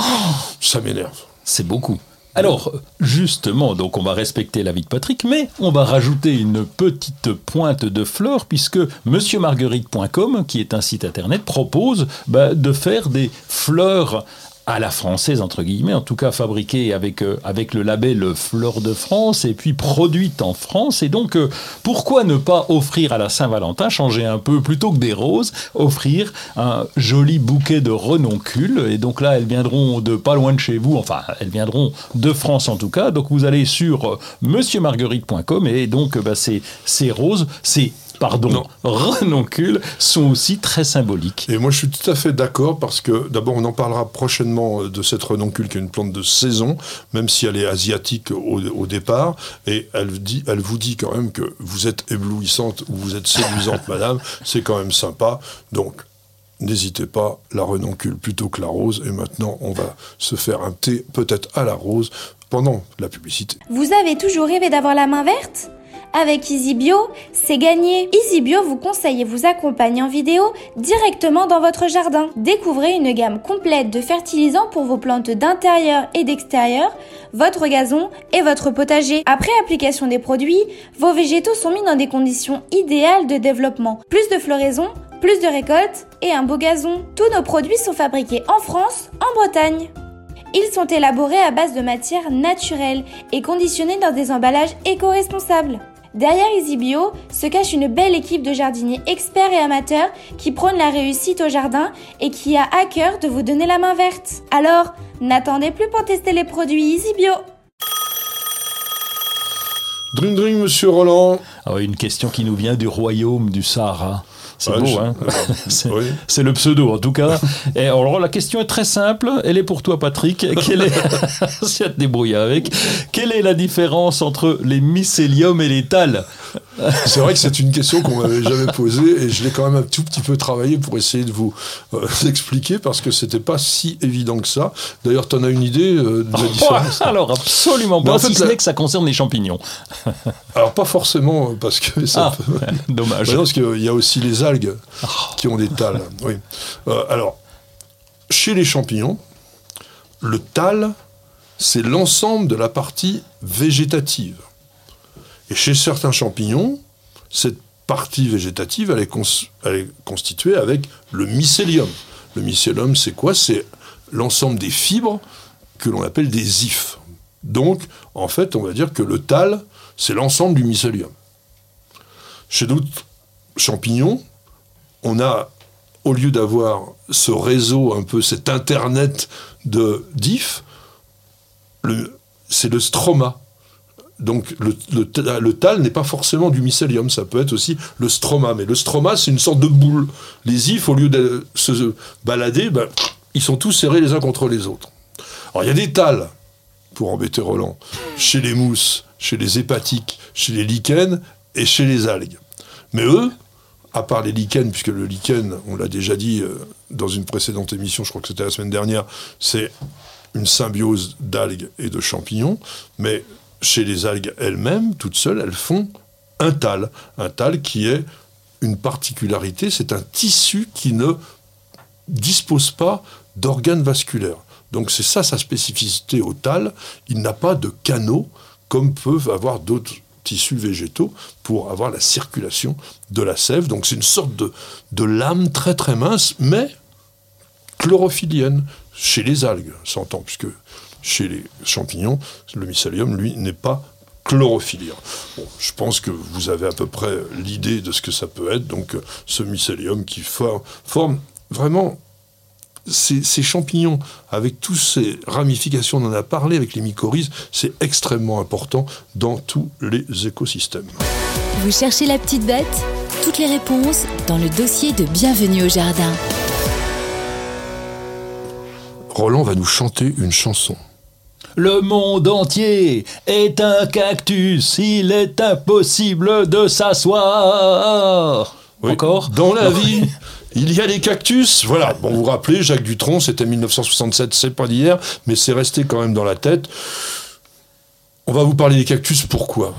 Speaker 2: ça m'énerve.
Speaker 3: C'est beaucoup. Alors, justement, donc on va respecter l'avis de Patrick, mais on va rajouter une petite pointe de fleurs, puisque monsieurmarguerite.com, qui est un site internet, propose bah, de faire des fleurs à la française, entre guillemets, en tout cas fabriquée avec, euh, avec le label Fleur de France et puis produite en France. Et donc, euh, pourquoi ne pas offrir à la Saint-Valentin, changer un peu, plutôt que des roses, offrir un joli bouquet de renoncules? Et donc là, elles viendront de pas loin de chez vous, enfin, elles viendront de France en tout cas. Donc vous allez sur euh, monsieurmarguerite.com et donc bah, ces, ces roses, c'est pardon, renoncules sont aussi très symboliques.
Speaker 2: Et moi, je suis tout à fait d'accord parce que d'abord, on en parlera prochainement euh, de cette renoncule qui est une plante de saison, même si elle est asiatique au, départ. Et elle, dit, elle vous dit quand même que vous êtes éblouissante ou vous êtes séduisante, madame. C'est quand même sympa. Donc, n'hésitez pas, la renoncule plutôt que la rose. Et maintenant, on va se faire un thé peut-être à la rose pendant la publicité.
Speaker 4: Vous avez toujours rêvé d'avoir la main verte? Avec EasyBio, c'est gagné. EasyBio vous conseille et vous accompagne en vidéo directement dans votre jardin. Découvrez une gamme complète de fertilisants pour vos plantes d'intérieur et d'extérieur, votre gazon et votre potager. Après application des produits, vos végétaux sont mis dans des conditions idéales de développement. Plus de floraison, plus de récoltes et un beau gazon. Tous nos produits sont fabriqués en France, en Bretagne. Ils sont élaborés à base de matières naturelles et conditionnés dans des emballages éco-responsables. Derrière EasyBio se cache une belle équipe de jardiniers experts et amateurs qui prônent la réussite au jardin et qui a à cœur de vous donner la main verte. Alors, n'attendez plus pour tester les produits EasyBio.
Speaker 2: Dring dring, monsieur Roland.
Speaker 3: Ah une question qui nous vient du royaume du Sahara. C'est beau, hein C'est le pseudo, en tout cas. Et alors, la question est très simple. Elle est pour toi, Patrick. Quelle est... si à te débrouiller avec. Quelle est la différence entre les mycéliums et les thalles
Speaker 2: C'est vrai que c'est une question qu'on m'avait jamais posée et je l'ai quand même un tout petit peu travaillé pour essayer de vous euh, expliquer parce que c'était pas si évident que ça. D'ailleurs, tu en as une idée euh, de la différence
Speaker 3: Alors, absolument pas, en fait, si ce n'est que ça concerne les champignons.
Speaker 2: alors, pas forcément, parce que ça
Speaker 3: ah, Dommage.
Speaker 2: parce qu'il y a aussi les algues oh. qui ont des thalles. Oui. Euh, alors, chez les champignons, le tal, c'est l'ensemble de la partie végétative. Et chez certains champignons, cette partie végétative, elle est, constituée avec le mycélium. Le mycélium, c'est quoi? C'est l'ensemble des fibres que l'on appelle des ifs. Donc, en fait, on va dire que le tal, c'est l'ensemble du mycélium. Chez d'autres champignons, on a, au lieu d'avoir ce réseau, un peu cet internet de d'ifs, c'est le stroma donc le, le, tal n'est pas forcément du mycélium, ça peut être aussi le stroma. Mais le stroma, c'est une sorte de boule. Les ifs, au lieu de se balader, ben, ils sont tous serrés les uns contre les autres. Alors il y a des tals, pour embêter Roland, chez les mousses, chez les hépatiques, chez les lichens et chez les algues. Mais eux, à part les lichens, puisque le lichen, on l'a déjà dit euh, dans une précédente émission, je crois que c'était la semaine dernière, c'est une symbiose d'algues et de champignons, mais chez les algues elles-mêmes, toutes seules, elles font un tal. Un tal qui est une particularité, c'est un tissu qui ne dispose pas d'organes vasculaires. Donc c'est ça sa spécificité au tal. Il n'a pas de canaux comme peuvent avoir d'autres tissus végétaux pour avoir la circulation de la sève. Donc c'est une sorte de, de lame très très mince, mais chlorophyllienne chez les algues, s'entend, puisque chez les champignons, le mycélium, lui, n'est pas chlorophyllique. je pense que vous avez à peu près l'idée de ce que ça peut être. Donc, ce mycélium qui forme vraiment ces, champignons, avec toutes ces ramifications, on en a parlé avec les mycorhizes, c'est extrêmement important dans tous les écosystèmes.
Speaker 1: Vous cherchez la petite bête? Toutes les réponses dans le dossier de Bienvenue au Jardin.
Speaker 2: Roland va nous chanter une chanson.
Speaker 3: Le monde entier est un cactus, il est impossible de s'asseoir.
Speaker 2: Encore Dans la vie, Il y a les cactus, voilà. Bon, vous vous rappelez, Jacques Dutronc, c'était 1967, c'est pas d'hier, mais c'est resté quand même dans la tête. On va vous parler des cactus, pourquoi?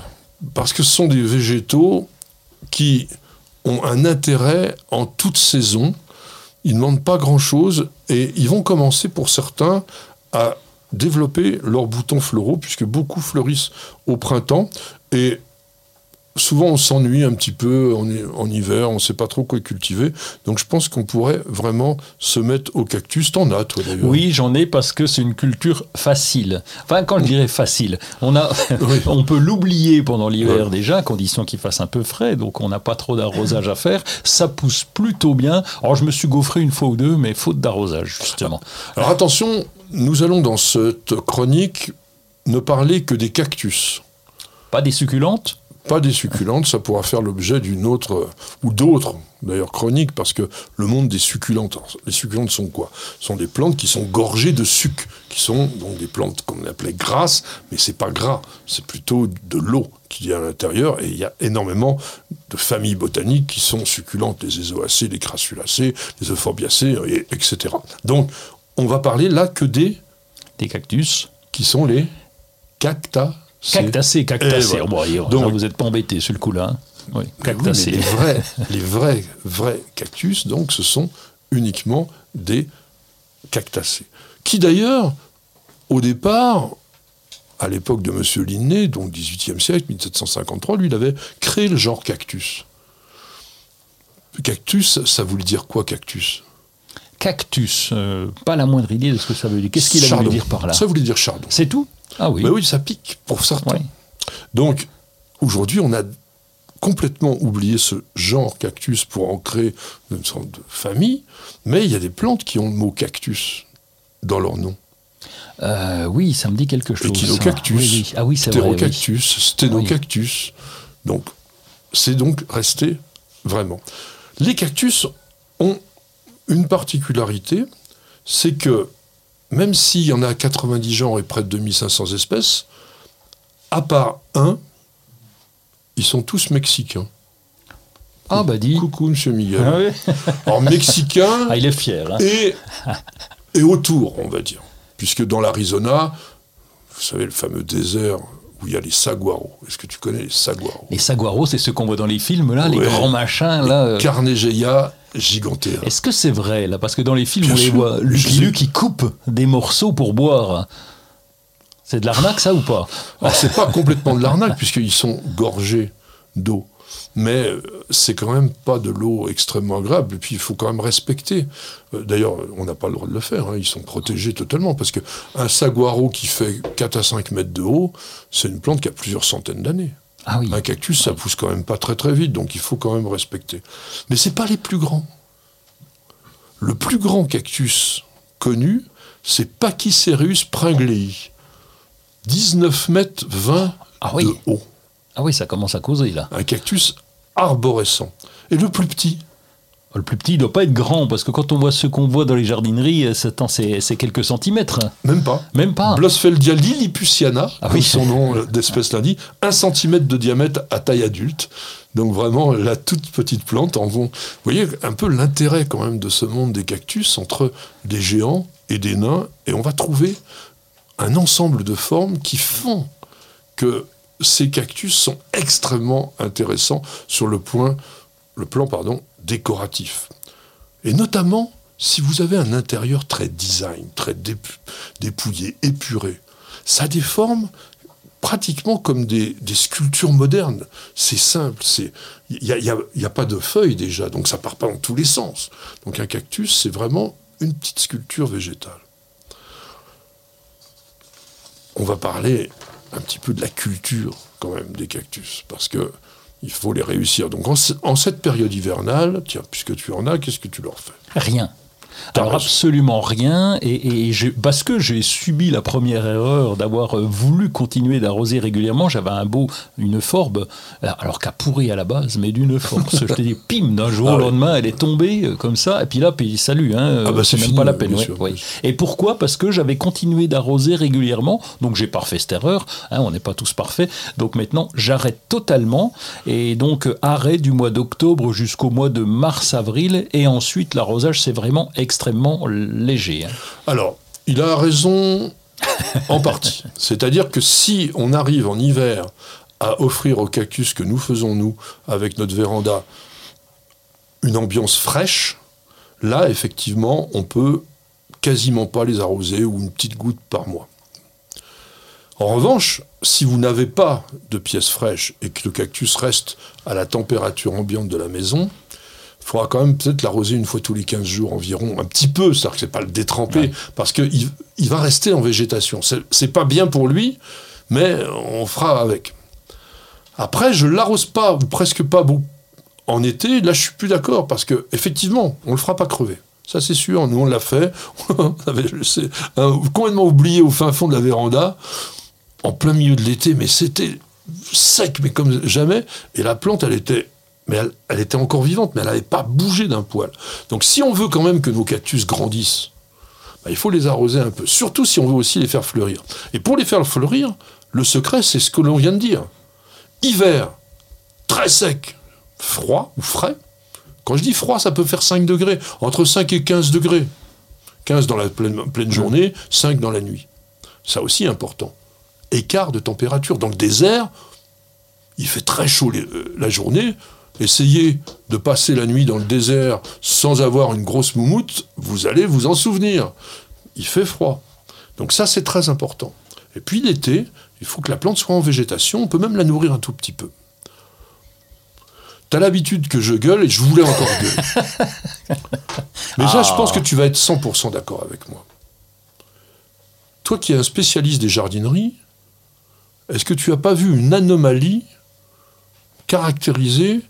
Speaker 2: Parce que ce sont des végétaux qui ont un intérêt en toute saison. Ils ne demandent pas grand-chose et ils vont commencer pour certains à développer leurs boutons floraux, puisque beaucoup fleurissent au printemps. Et souvent, on s'ennuie un petit peu en, en hiver, on ne sait pas trop quoi cultiver. Donc, je pense qu'on pourrait vraiment se mettre au cactus. T'en as, toi, d'ailleurs
Speaker 3: Oui, j'en ai parce que c'est une culture facile. Enfin, quand je dirais facile, on, a,
Speaker 2: Oui.
Speaker 3: on peut l'oublier pendant l'hiver
Speaker 2: Ouais.
Speaker 3: déjà, à condition qu'il fasse un peu frais, donc on n'a pas trop d'arrosage à faire. Ça pousse plutôt bien. Alors, je me suis gaufré une fois ou deux, mais faute d'arrosage, justement.
Speaker 2: Alors, attention, nous allons dans cette chronique ne parler que des cactus.
Speaker 3: Pas des succulentes
Speaker 2: Pas des succulentes, ça pourra faire l'objet d'une autre, ou d'autres, d'ailleurs, chroniques, parce que le monde des succulentes, les succulentes sont quoi? Ce sont des plantes qui sont gorgées de sucre, qui sont donc des plantes qu'on appelait grasses, mais c'est pas gras, c'est plutôt de l'eau qui est à l'intérieur, et il y a énormément de familles botaniques qui sont succulentes, les ézoacées, les crassulacées, les euphorbiacées, et- etc. Donc, on va parler là que des,
Speaker 3: Des cactus
Speaker 2: qui sont les cactacées.
Speaker 3: Cactacés, cactacés.
Speaker 2: Et
Speaker 3: Oh, bon, allez,
Speaker 2: Donc-
Speaker 3: vous n'êtes pas embêtés sur le coup là. hein oui,
Speaker 2: oui, les vrais, les vrais, vrais cactus, donc, ce sont uniquement des cactacés. Qui d'ailleurs, au départ, à l'époque de M. Linné, donc 18e siècle, 1753, lui, il avait créé le genre cactus. Cactus, ça voulait dire quoi, cactus?
Speaker 3: Cactus, euh, pas la moindre idée de ce que ça veut dire. Qu'est-ce qu'il a voulu dire par là
Speaker 2: Ça voulait dire chardon.
Speaker 3: C'est tout Ah oui.
Speaker 2: Mais oui, ça pique pour certains.
Speaker 3: Ouais.
Speaker 2: Donc, aujourd'hui, on a complètement oublié ce genre cactus pour en créer une sorte de famille, mais il y a des plantes qui ont le mot cactus dans leur nom.
Speaker 3: Euh, oui, ça me dit quelque chose.
Speaker 2: Échinocactus,
Speaker 3: Oui, oui. Ah oui, c'est vrai. oui.
Speaker 2: Sténocactus. Donc, c'est donc resté vraiment. Les cactus ont une particularité, c'est que même s'il y en a 90 genres et près de 2500 espèces, à part un, ils sont tous mexicains.
Speaker 3: Ah bah dis.
Speaker 2: Coucou, monsieur Miguel.
Speaker 3: Ah, oui.
Speaker 2: Alors, mexicains
Speaker 3: Ah, il est fier. hein.
Speaker 2: et, et autour, on va dire. Puisque dans l'Arizona, vous savez, le fameux désert où il y a les saguaros. Est-ce que tu connais les saguaros
Speaker 3: Les saguaros, c'est ceux qu'on voit dans les films, là, les grands machins, là. euh.
Speaker 2: Carnegeia gigantea.
Speaker 3: Est-ce que c'est vrai, là? Parce que dans les films,
Speaker 2: Bien
Speaker 3: on les voit. Lucky. Luke, qui coupe des morceaux pour boire. C'est de l'arnaque, ça, ou pas?
Speaker 2: Alors, c'est pas complètement de l'arnaque, puisqu'ils sont gorgés d'eau. Mais euh, c'est quand même pas de l'eau extrêmement agréable. Et puis, il faut quand même respecter. Euh, D'ailleurs, on n'a pas le droit de le faire. hein. Ils sont protégés totalement. Parce qu'un saguaro qui fait 4 à 5 mètres de haut, c'est une plante qui a plusieurs centaines d'années.
Speaker 3: Ah oui.
Speaker 2: Un cactus, ça pousse quand même pas très très vite, donc il faut quand même respecter. Mais c'est pas les plus grands. Le plus grand cactus connu, c'est Pachycereus pringlei. 19 mètres 20
Speaker 3: Ah oui.
Speaker 2: de haut.
Speaker 3: Ah oui, ça commence à causer, là.
Speaker 2: Un cactus arborescent. Et le plus petit,
Speaker 3: Le plus petit, il doit pas être grand, parce que quand on voit ce qu'on voit dans les jardineries, euh, c'est quelques centimètres.
Speaker 2: même pas.
Speaker 3: Même pas.
Speaker 2: Blosfeldia lilliputiana,
Speaker 3: Ah oui.
Speaker 2: son nom euh, d'espèce l'indique, un centimètre de diamètre à taille adulte. Donc vraiment la toute petite plante. En vont. Vous voyez un peu l'intérêt quand même de ce monde des cactus entre des géants et des nains, et on va trouver un ensemble de formes qui font que ces cactus sont extrêmement intéressants sur le point, le plan pardon, décoratif. Et notamment si vous avez un intérieur très design, très dép- dépouillé, épuré. Ça formes pratiquement comme des, sculptures modernes. C'est simple, il n'y a, y a- pas de feuilles déjà, donc ça part pas dans tous les sens. Donc un cactus, c'est vraiment une petite sculpture végétale. On va parler un petit peu de la culture quand même des cactus, parce que il faut les réussir. Donc en, en cette période hivernale, tiens, puisque tu en as, qu'est-ce que tu leur fais?
Speaker 3: Rien. Alors absolument rien, et, parce que j'ai subi la première erreur d'avoir euh, voulu continuer d'arroser régulièrement, j'avais un beau, une forbe, alors qu'à pourri à la base, mais d'une force. Je te dis, pim, d'un jour
Speaker 2: Ah
Speaker 3: au
Speaker 2: ouais.
Speaker 3: lendemain, elle est tombée euh, comme ça, et puis là, puis salut, hein,
Speaker 2: Ah bah,
Speaker 3: euh,
Speaker 2: c'est
Speaker 3: même
Speaker 2: fini,
Speaker 3: pas la peine. ouais,
Speaker 2: sûr,
Speaker 3: ouais. Et pourquoi? Parce que j'avais continué d'arroser régulièrement, donc j'ai pas refait cette erreur, hein, on n'est pas tous parfaits, donc maintenant j'arrête totalement, et donc arrêt du mois d'octobre jusqu'au mois de mars-avril, et ensuite l'arrosage c'est vraiment extrêmement léger. hein.
Speaker 2: Alors, il a raison en partie. C'est-à-dire que si on arrive en hiver à offrir aux cactus que nous faisons, nous, avec notre véranda, une ambiance fraîche, là, effectivement, on peut quasiment pas les arroser ou une petite goutte par mois. En revanche, si vous n'avez pas de pièces fraîches et que le cactus reste à la température ambiante de la maison, il faudra quand même peut-être l'arroser une fois tous les 15 jours environ, un petit peu, c'est-à-dire que c'est pas le détremper, parce qu'il il va rester en végétation. C'est c'est pas bien pour lui, mais on fera avec. Après, je l'arrose pas, ou presque pas beaucoup. En été, là, je suis plus d'accord, parce que effectivement, on le fera pas crever. Ça, c'est sûr. Nous, on l'a fait. on avait complètement oublié au fin fond de la véranda, en plein milieu de l'été, mais c'était sec, mais comme jamais. Et la plante, elle était, mais elle, était encore vivante, mais elle n'avait pas bougé d'un poil. Donc, si on veut quand même que nos cactus grandissent, bah, il faut les arroser un peu. Surtout si on veut aussi les faire fleurir. Et pour les faire fleurir, le secret, c'est ce que l'on vient de dire. Hiver, très sec, froid ou frais. Quand je dis froid, ça peut faire 5 degrés, entre 5 et 15 degrés. 15 dans la pleine, journée, 5 dans la nuit. Ça aussi important. Écart de température. Dans le désert, il fait très chaud euh, la journée. Essayez de passer la nuit dans le désert sans avoir une grosse moumoute, vous allez vous en souvenir. Il fait froid. Donc ça, c'est très important. Et puis l'été, il faut que la plante soit en végétation, on peut même la nourrir un tout petit peu. T'as l'habitude que je gueule et je voulais encore gueuler. Mais ça, je pense que tu vas être 100% d'accord avec moi. Toi qui es un spécialiste des jardineries, est-ce que tu n'as pas vu une anomalie caractérisée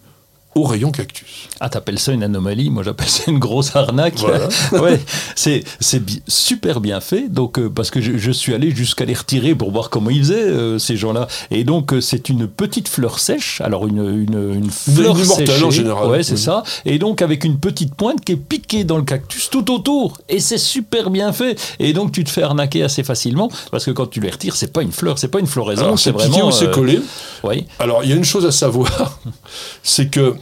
Speaker 2: au rayon cactus
Speaker 3: Ah, t'appelles ça une anomalie Moi, j'appelle ça une grosse arnaque.
Speaker 2: Voilà.
Speaker 3: ouais, c'est c'est bi- super bien fait. Donc, euh, parce que je, je suis allé jusqu'à les retirer pour voir comment ils faisaient euh, ces gens-là. Et donc, euh, c'est une petite fleur sèche. Alors, une une, une fleur séchée.
Speaker 2: en général.
Speaker 3: Ouais, c'est
Speaker 2: Oui.
Speaker 3: ça. Et donc, avec une petite pointe qui est piquée dans le cactus tout autour. Et c'est super bien fait. Et donc, tu te fais arnaquer assez facilement parce que quand tu les retires, c'est pas une fleur, c'est pas une floraison, c'est vraiment.
Speaker 2: c'est collé
Speaker 3: Oui.
Speaker 2: Alors, il y a une chose à savoir, c'est que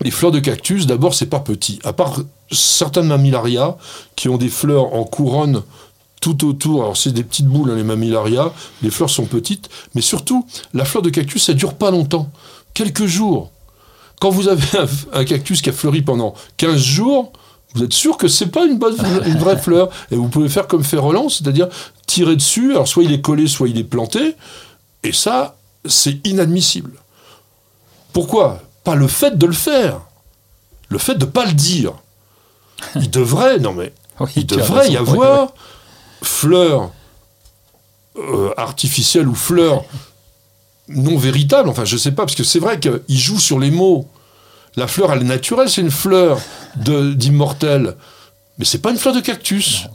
Speaker 2: les fleurs de cactus, d'abord, c'est pas petit. À part certaines mammillaria qui ont des fleurs en couronne tout autour. Alors, c'est des petites boules, hein, les mammillaria. Les fleurs sont petites. Mais surtout, la fleur de cactus, ça dure pas longtemps. Quelques jours. Quand vous avez un, un cactus qui a fleuri pendant 15 jours, vous êtes sûr que c'est pas une, bonne, une vraie fleur. Et vous pouvez faire comme Ferrolan, c'est-à-dire tirer dessus. Alors, soit il est collé, soit il est planté. Et ça, c'est inadmissible. Pourquoi? Pas le fait de le faire, le fait de ne pas le dire. Il devrait, non mais,
Speaker 3: Oui,
Speaker 2: il devrait y avoir fleurs euh, artificielles ou fleurs non véritables. Enfin, je sais pas, parce que c'est vrai qu'il joue sur les mots. La fleur, elle est naturelle, c'est une fleur d'immortel. Mais c'est pas une fleur de cactus.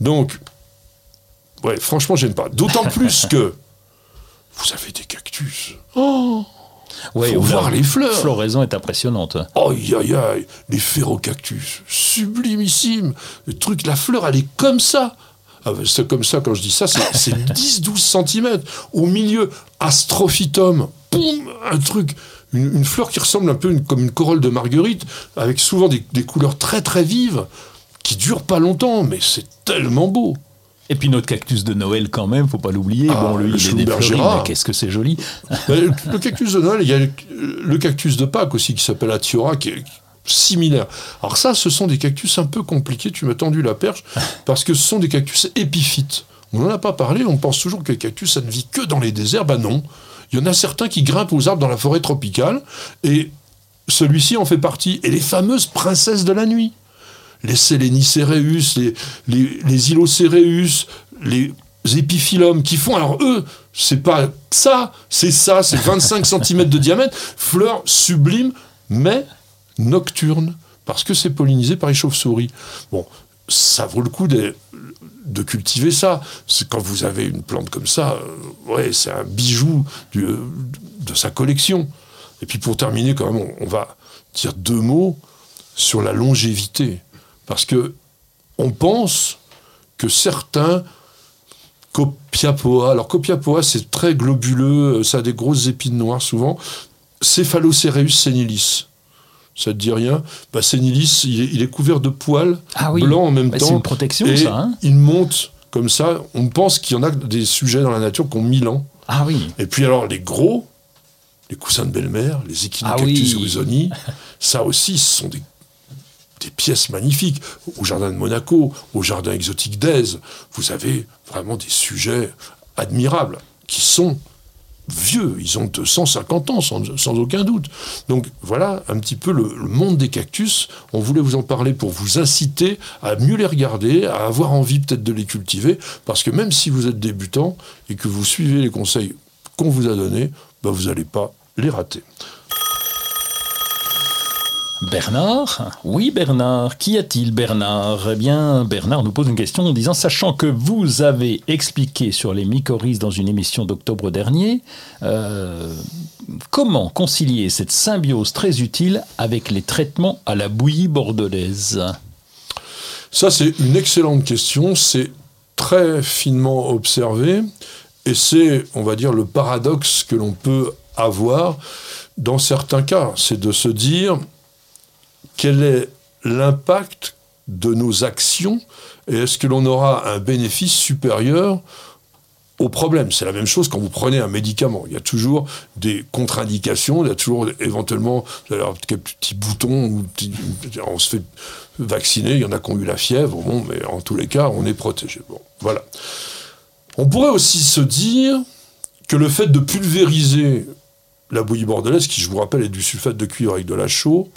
Speaker 2: Donc, ouais, franchement, j'aime pas. D'autant plus que vous avez des cactus. Oh
Speaker 3: Ouais,
Speaker 2: Faut
Speaker 3: ou la
Speaker 2: voir les fleurs.
Speaker 3: floraison est impressionnante.
Speaker 2: Aïe, aïe, aïe, les ferrocactus, sublimissime. Le truc, la fleur, elle est comme ça. Ah ben, c'est comme ça, quand je dis ça, c'est c'est 10-12 cm. Au milieu, astrophytum, boum, un truc, une, une fleur qui ressemble un peu une- comme une corolle de marguerite, avec souvent des, des couleurs très très vives, qui durent pas longtemps, mais c'est tellement beau.
Speaker 3: Et puis notre cactus de Noël quand même, faut pas l'oublier.
Speaker 2: Ah,
Speaker 3: bon, lui,
Speaker 2: le
Speaker 3: il est défleuri, mais qu'est-ce que c'est joli.
Speaker 2: Mais le, le cactus de Noël, il y a le, le cactus de Pâques aussi qui s'appelle Atiora, qui est similaire. Alors ça, ce sont des cactus un peu compliqués, tu m'as tendu la perche, parce que ce sont des cactus épiphytes. On n'en a pas parlé, on pense toujours que les cactus, ça ne vit que dans les déserts. Ben non. Il y en a certains qui grimpent aux arbres dans la forêt tropicale, et celui-ci en fait partie. Et les fameuses princesses de la nuit les Sélénicéreus, les, les, les Ilocéreus, les épiphyllums qui font, alors eux, c'est pas ça, c'est ça, c'est 25 cm de diamètre, fleurs sublimes, mais nocturnes, parce que c'est pollinisé par les chauves-souris. Bon, ça vaut le coup de, de cultiver ça. Quand vous avez une plante comme ça, euh, ouais, c'est un bijou du- de sa collection. Et puis pour terminer, quand même, on, on va dire deux mots sur la longévité, parce que on pense que certains Copiapoa, alors Copiapoa c'est très globuleux, ça a des grosses épines noires souvent, Cephalocereus senilis. Ça te dit rien? Bah, Senilis, il est, il est couvert de poils
Speaker 3: Ah oui.
Speaker 2: blancs en même
Speaker 3: Bah,
Speaker 2: temps.
Speaker 3: c'est une protection,
Speaker 2: et
Speaker 3: ça, hein
Speaker 2: il monte comme ça. On pense qu'il y en a des sujets dans la nature qui ont 1000 ans.
Speaker 3: Ah oui.
Speaker 2: Et puis alors les gros, les coussins de belle-mère, les Echinocactus
Speaker 3: Ah oui.
Speaker 2: ça aussi, ce sont des, des pièces magnifiques. Au jardin de Monaco, au jardin exotique d'Aise, vous avez vraiment des sujets admirables qui sont vieux, ils ont 250 ans sans, aucun doute. Donc voilà un petit peu le, le monde des cactus. On voulait vous en parler pour vous inciter à mieux les regarder, à avoir envie peut-être de les cultiver, parce que même si vous êtes débutant et que vous suivez les conseils qu'on vous a donnés, ben vous n'allez pas les rater.
Speaker 3: Bernard? Oui, Bernard. Qu'y a-t-il, Bernard? Eh bien, Bernard nous pose une question en disant Sachant que vous avez expliqué sur les mycorhizes dans une émission d'octobre dernier, euh, comment concilier cette symbiose très utile avec les traitements à la bouillie bordelaise?
Speaker 2: Ça, c'est une excellente question. C'est très finement observé. Et c'est, on va dire, le paradoxe que l'on peut avoir dans certains cas. C'est de se dire quel est l'impact de nos actions et est-ce que l'on aura un bénéfice supérieur au problème? C'est la même chose quand vous prenez un médicament. Il y a toujours des contre-indications, il y a toujours éventuellement quelques petits boutons, ou on se fait vacciner, il y en a qui ont eu la fièvre, bon, mais en tous les cas, on est protégé. Bon, voilà. On pourrait aussi se dire que le fait de pulvériser la bouillie bordelaise, qui je vous rappelle est du sulfate de cuivre avec de la chaux,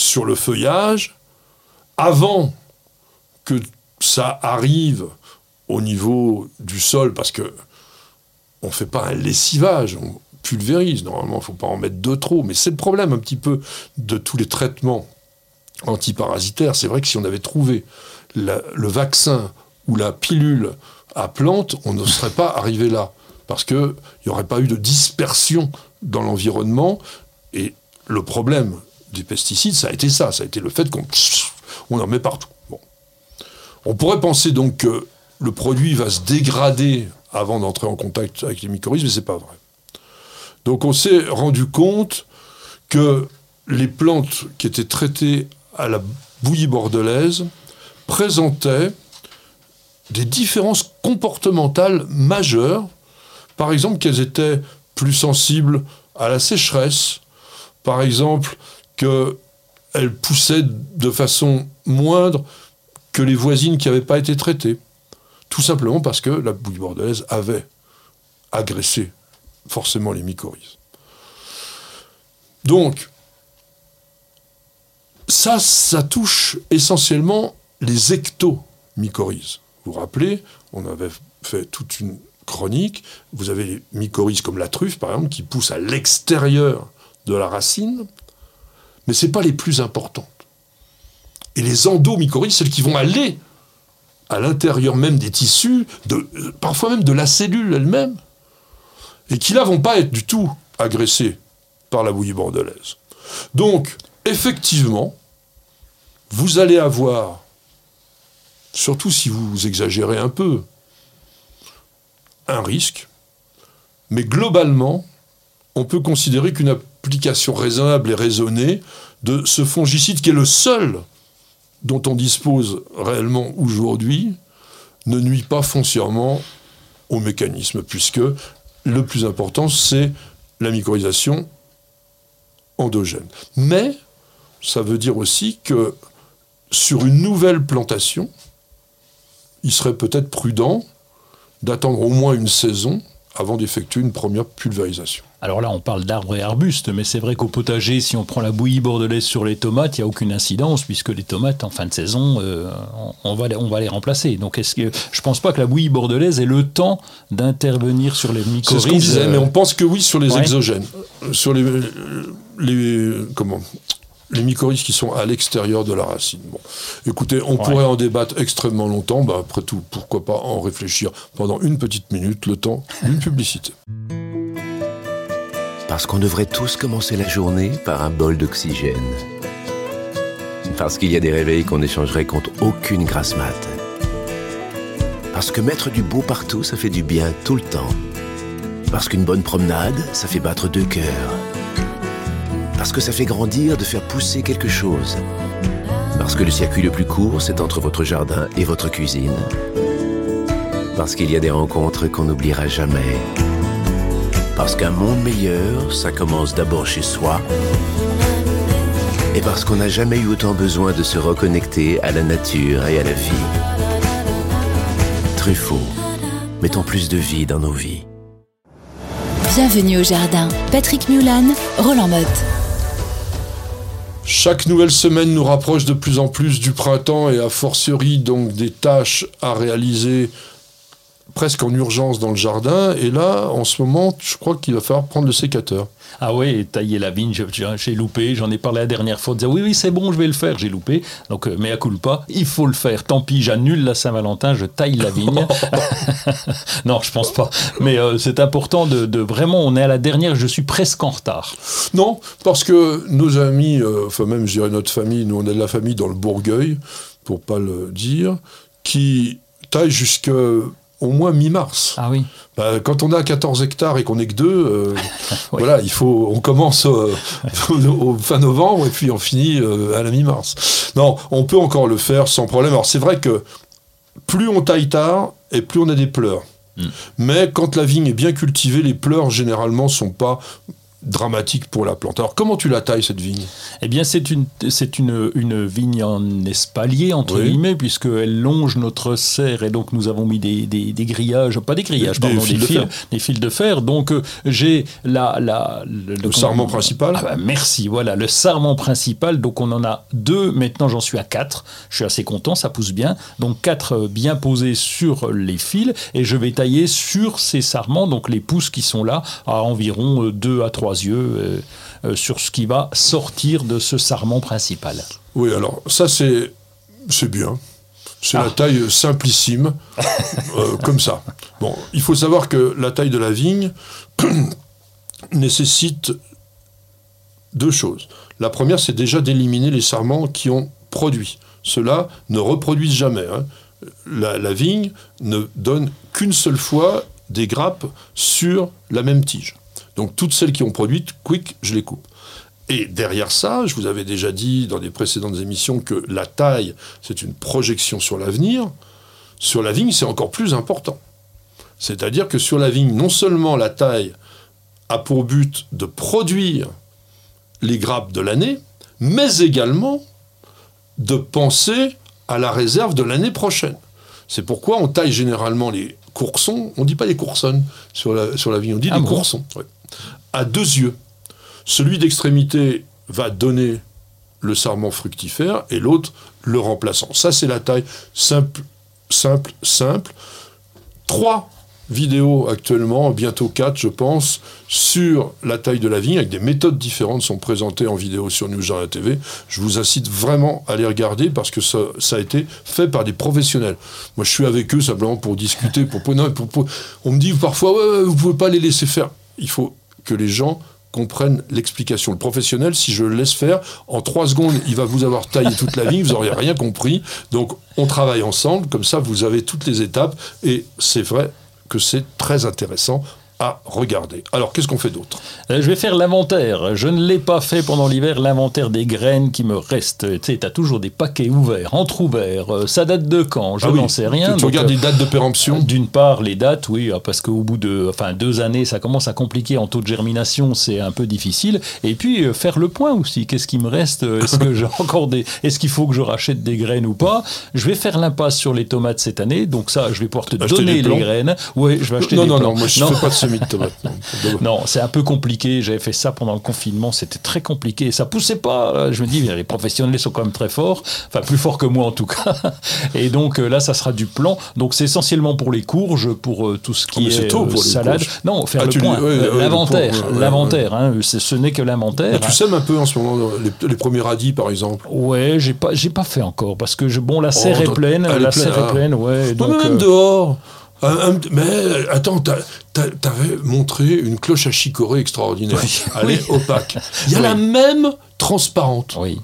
Speaker 2: sur le feuillage, avant que ça arrive au niveau du sol, parce que on ne fait pas un lessivage, on pulvérise. Normalement, il ne faut pas en mettre de trop. Mais c'est le problème un petit peu de tous les traitements antiparasitaires. C'est vrai que si on avait trouvé le vaccin ou la pilule à plante, on ne serait pas arrivé là. Parce qu'il n'y aurait pas eu de dispersion dans l'environnement. Et le problème des pesticides, ça a été ça. Ça a été le fait qu'on on en met partout. Bon. On pourrait penser donc que le produit va se dégrader avant d'entrer en contact avec les mycorhizes, mais c'est pas vrai. Donc on s'est rendu compte que les plantes qui étaient traitées à la bouillie bordelaise présentaient des différences comportementales majeures. Par exemple, qu'elles étaient plus sensibles à la sécheresse. Par exemple, qu'elles poussaient de façon moindre que les voisines qui n'avaient pas été traitées. Tout simplement parce que la bouillie bordelaise avait agressé forcément les mycorhizes. Donc, ça, ça touche essentiellement les ectomycorhizes. Vous vous rappelez, on avait fait toute une chronique. Vous avez les mycorhizes comme la truffe, par exemple, qui poussent à l'extérieur de la racine, mais ce pas les plus importantes. Et les endomycorhizes, celles qui vont aller à l'intérieur même des tissus, euh, parfois même de la cellule elle-même, et qui là vont pas être du tout agressées par la bouillie bordelaise. Donc, effectivement, vous allez avoir, surtout si vous exagérez un peu, un risque, mais globalement, on peut considérer qu'une raisonnable et raisonnée de ce fongicide, qui est le seul dont on dispose réellement aujourd'hui, ne nuit pas foncièrement au mécanisme, puisque le plus important, c'est la mycorhisation endogène. Mais ça veut dire aussi que sur une nouvelle plantation, il serait peut-être prudent d'attendre au moins une saison avant d'effectuer une première pulvérisation.
Speaker 3: Alors là, on parle d'arbres et arbustes, mais c'est vrai qu'au potager, si on prend la bouillie bordelaise sur les tomates, il n'y a aucune incidence, puisque les tomates, en fin de saison, euh, on, va les, on va les remplacer. Donc, est-ce que je pense pas que la bouillie bordelaise ait le temps d'intervenir sur les
Speaker 2: C'est
Speaker 3: mycorhizes
Speaker 2: ce qu'on disait, mais on pense que oui sur les
Speaker 3: ouais.
Speaker 2: exogènes. Sur les, les. Comment les mycorhizes qui sont à l'extérieur de la racine. Bon, écoutez, on pourrait en débattre extrêmement longtemps. Bah, après tout, pourquoi pas en réfléchir pendant une petite minute, le temps d'une publicité.
Speaker 5: Parce qu'on devrait tous commencer la journée par un bol d'oxygène. Parce qu'il y a des réveils qu'on échangerait contre aucune grasse mat. Parce que mettre du beau partout, ça fait du bien tout le temps. Parce qu'une bonne promenade, ça fait battre deux cœurs. Parce que ça fait grandir de faire pousser quelque chose. Parce que le circuit le plus court, c'est entre votre jardin et votre cuisine. Parce qu'il y a des rencontres qu'on n'oubliera jamais. Parce qu'un monde meilleur, ça commence d'abord chez soi. Et parce qu'on n'a jamais eu autant besoin de se reconnecter à la nature et à la vie. Truffaut, mettons plus de vie dans nos vies.
Speaker 1: Bienvenue au jardin. Patrick Mulan, Roland Motte.
Speaker 2: Chaque nouvelle semaine nous rapproche de plus en plus du printemps et a fortiori donc des tâches à réaliser presque en urgence dans le jardin. Et là, en ce moment, je crois qu'il va falloir prendre le sécateur.
Speaker 3: Ah oui, tailler la vigne, j'ai loupé, j'en ai parlé la dernière fois, de dire oui, oui, c'est bon, je vais le faire, j'ai loupé. Donc, euh, mais à pas, il faut le faire. Tant pis, j'annule la Saint-Valentin, je taille la vigne. non, je pense pas. Mais euh, c'est important de, vraiment, on est à la dernière, je suis presque en retard.
Speaker 2: Non, parce que nos amis, euh, enfin même je dirais notre famille, nous on est de la famille dans le Bourgueil, pour pas le dire, qui taille jusque au moins mi-mars.
Speaker 3: Ah oui.
Speaker 2: Bah, quand on a 14 hectares et qu'on n'est que deux, euh, voilà, il faut, on commence euh, au fin novembre et puis on finit euh, à la mi-mars. Non, on peut encore le faire sans problème. Alors c'est vrai que plus on taille tard et plus on a des pleurs. Hmm. Mais quand la vigne est bien cultivée, les pleurs généralement sont pas dramatique pour la plante. Alors comment tu la tailles cette vigne?
Speaker 3: Eh bien c'est une, c'est une, une vigne en espalier entre guillemets puisqu'elle longe notre serre et donc nous avons mis des, des, grillages, pas des grillages, pardon, des, fils, de des fils de fer. Donc euh, j'ai la, la,
Speaker 2: le, sarment principal.
Speaker 3: Ah bah, merci, voilà le sarment principal. Donc on en a deux, maintenant j'en suis à quatre. Je suis assez content, ça pousse bien. Donc quatre euh, bien posés sur les fils et je vais tailler sur ces sarments, donc les pousses qui sont là à environ 2 euh, à 3 yeux euh, euh, sur ce qui va sortir de ce sarment principal.
Speaker 2: Oui, alors ça c'est bien. C'est la ah. taille simplissime, euh, comme ça. Bon, il faut savoir que la taille de la vigne nécessite deux choses. La première, c'est déjà d'éliminer les sarments qui ont produit. Ceux-là ne reproduisent jamais. Hein. La, la, vigne ne donne qu'une seule fois des grappes sur la même tige. Donc toutes celles qui ont produit, quick, je les coupe. Et derrière ça, je vous avais déjà dit dans des précédentes émissions que la taille, c'est une projection sur l'avenir. Sur la vigne, c'est encore plus important. C'est-à-dire que sur la vigne, non seulement la taille a pour but de produire les grappes de l'année, mais également de penser à la réserve de l'année prochaine. C'est pourquoi on taille généralement les coursons, on ne dit pas les coursonnes sur la, sur la vigne, on dit ah des coursons à deux yeux. Celui d'extrémité va donner le sarment fructifère et l'autre le remplaçant. Ça, c'est la taille simple, simple, simple. Trois vidéos actuellement, bientôt quatre, je pense, sur la taille de la vigne, avec des méthodes différentes sont présentées en vidéo sur Jardin TV. Je vous incite vraiment à les regarder parce que ça, a été fait par des professionnels. Moi, je suis avec eux simplement pour discuter. Pour, on me dit parfois, ouais, vous pouvez pas les laisser faire. Il faut les gens comprennent l'explication. Le professionnel, si je le laisse faire, en trois secondes, il va vous avoir taillé toute la vigne, vous n'aurez rien compris. Donc, on travaille ensemble, comme ça, vous avez toutes les étapes, et c'est vrai que c'est très intéressant à regarder. Alors, qu'est-ce qu'on fait d'autre?
Speaker 3: Euh, Je vais faire l'inventaire. Je ne l'ai pas fait pendant l'hiver, l'inventaire des graines qui me restent. Tu sais, tu as toujours des paquets ouverts, entre ouverts. Euh, ça date de quand? Je ah n'en sais rien.
Speaker 2: Tu, regardes les dates de péremption?
Speaker 3: euh, D'une part, les dates, oui, parce qu'au bout de enfin, deux années, ça commence à compliquer en taux de germination, c'est un peu difficile. Et puis, faire le point aussi. Qu'est-ce qui me reste? Est-ce que j'ai encore des... Est-ce qu'il faut que je rachète des graines ou pas? Je vais faire l'impasse sur les tomates cette année. Donc ça, je vais pouvoir te donner les graines. Oui, je vais acheter
Speaker 2: non,
Speaker 3: des
Speaker 2: non, non, moi je ne fais pas de de tomates. non.
Speaker 3: C'est un peu compliqué. J'avais fait ça pendant le confinement. C'était très compliqué. Ça poussait pas. Je me dis, les professionnels sont quand même très forts. Enfin, plus forts que moi en tout cas. Et donc euh, là, ça sera du plan. Donc c'est essentiellement pour les courges, pour euh, tout ce
Speaker 2: Ah,
Speaker 3: qui
Speaker 2: c'est
Speaker 3: est
Speaker 2: tôt
Speaker 3: euh,
Speaker 2: pour
Speaker 3: salade. Non, faire
Speaker 2: Ah,
Speaker 3: le point.
Speaker 2: ouais,
Speaker 3: l'inventaire.
Speaker 2: ouais,
Speaker 3: L'inventaire. hein. Ce n'est que l'inventaire.
Speaker 2: Mais tu sèmes un peu en ce moment les, les premiers radis, par exemple?
Speaker 3: Ouais, j'ai pas, j'ai pas fait encore parce que je, bon, la serre
Speaker 2: Oh,
Speaker 3: est
Speaker 2: toi-
Speaker 3: pleine,
Speaker 2: est
Speaker 3: la serre
Speaker 2: ah.
Speaker 3: est pleine, ouais. Donc,
Speaker 2: même dehors. Un- un- mais euh, attends, t'avais montré une cloche à chicorée extraordinaire.
Speaker 3: Oui.
Speaker 2: Elle est opaque. Il y a
Speaker 3: Oui.
Speaker 2: la même transparente.
Speaker 3: oui.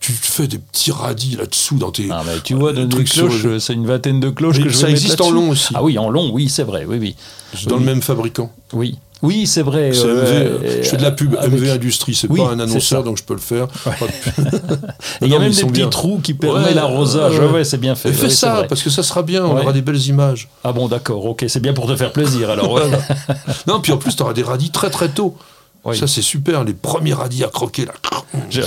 Speaker 2: Tu te fais des petits radis là-dessous dans tes.
Speaker 3: Ah, mais tu vois, de,
Speaker 2: le
Speaker 3: des cloches,
Speaker 2: le-
Speaker 3: euh, c'est une vingtaine de cloches
Speaker 2: Mais
Speaker 3: que je
Speaker 2: ça
Speaker 3: vais
Speaker 2: existe en long aussi.
Speaker 3: Ah oui, en long, oui, c'est vrai, oui, oui.
Speaker 2: dans
Speaker 3: oui.
Speaker 2: le même fabricant.
Speaker 3: Oui, oui, c'est vrai. Euh,
Speaker 2: MV, je fais de la pub,
Speaker 3: avec-
Speaker 2: MV Industrie, c'est
Speaker 3: Oui,
Speaker 2: pas un annonceur, donc je peux le faire.
Speaker 3: Il y a même des petits
Speaker 2: bien.
Speaker 3: trous qui permettent
Speaker 2: Ouais,
Speaker 3: l'arrosage.
Speaker 2: ouais.
Speaker 3: C'est bien fait.
Speaker 2: Et fais ça, parce que ça sera bien, on aura des belles images.
Speaker 3: Ah bon, d'accord, ok, c'est bien pour te faire plaisir alors.
Speaker 2: Non, puis en plus, tu auras des radis très très tôt.
Speaker 3: Oui.
Speaker 2: Ça, c'est super, les premiers radis à croquer là.
Speaker 3: Je-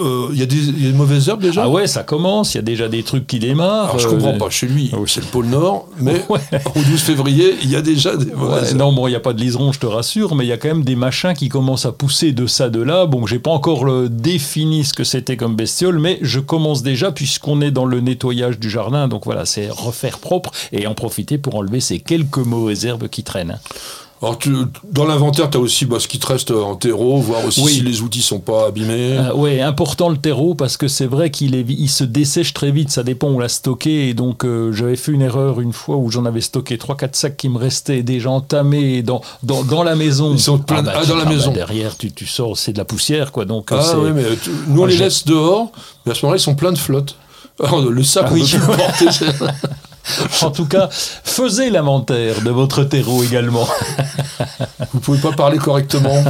Speaker 2: Euh, il y, a des- il y a des mauvaises herbes déjà
Speaker 3: Ah ouais, ça commence, il y a déjà des trucs qui démarrent.
Speaker 2: Alors, je
Speaker 3: euh,
Speaker 2: comprends pas, chez lui,
Speaker 3: oui.
Speaker 2: c'est le pôle Nord, mais
Speaker 3: Ouais.
Speaker 2: au 12 février, il y a déjà des
Speaker 3: Ouais,
Speaker 2: mauvaises herbes.
Speaker 3: non, bon, il n'y a pas de liseron, je te rassure, mais il y a quand même des machins qui commencent à pousser de ça, de là. Bon, j'ai pas encore le défini ce que c'était comme bestiole, mais je commence déjà puisqu'on est dans le nettoyage du jardin. Donc voilà, c'est refaire propre et en profiter pour enlever ces quelques mauvaises herbes qui traînent.
Speaker 2: Alors, tu- dans l'inventaire, tu as aussi bah, ce qui te reste en terreau, voir aussi
Speaker 3: Oui.
Speaker 2: si les outils sont pas abîmés.
Speaker 3: Euh, ouais, important le terreau parce que c'est vrai qu'il est, il se dessèche très vite. Ça dépend où on l'a stocké. Et donc, euh, j'avais fait une erreur une fois où j'en avais stocké 3-4 sacs qui me restaient déjà entamés dans, dans, dans la maison.
Speaker 2: Ils sont pleins de- ah,
Speaker 3: tu-
Speaker 2: dans la maison.
Speaker 3: derrière, tu, tu sors, c'est de la poussière, quoi. Donc, euh,
Speaker 2: Ah oui, mais tu- nous, on
Speaker 3: Moi,
Speaker 2: les laisse dehors, mais à ce moment-là, ils sont pleins de flotte. Alors, le sac,
Speaker 3: Ah
Speaker 2: on
Speaker 3: oui.
Speaker 2: peut plus le porter.
Speaker 3: En tout cas, faisez l'inventaire de votre terreau également.
Speaker 2: Vous pouvez pas parler correctement.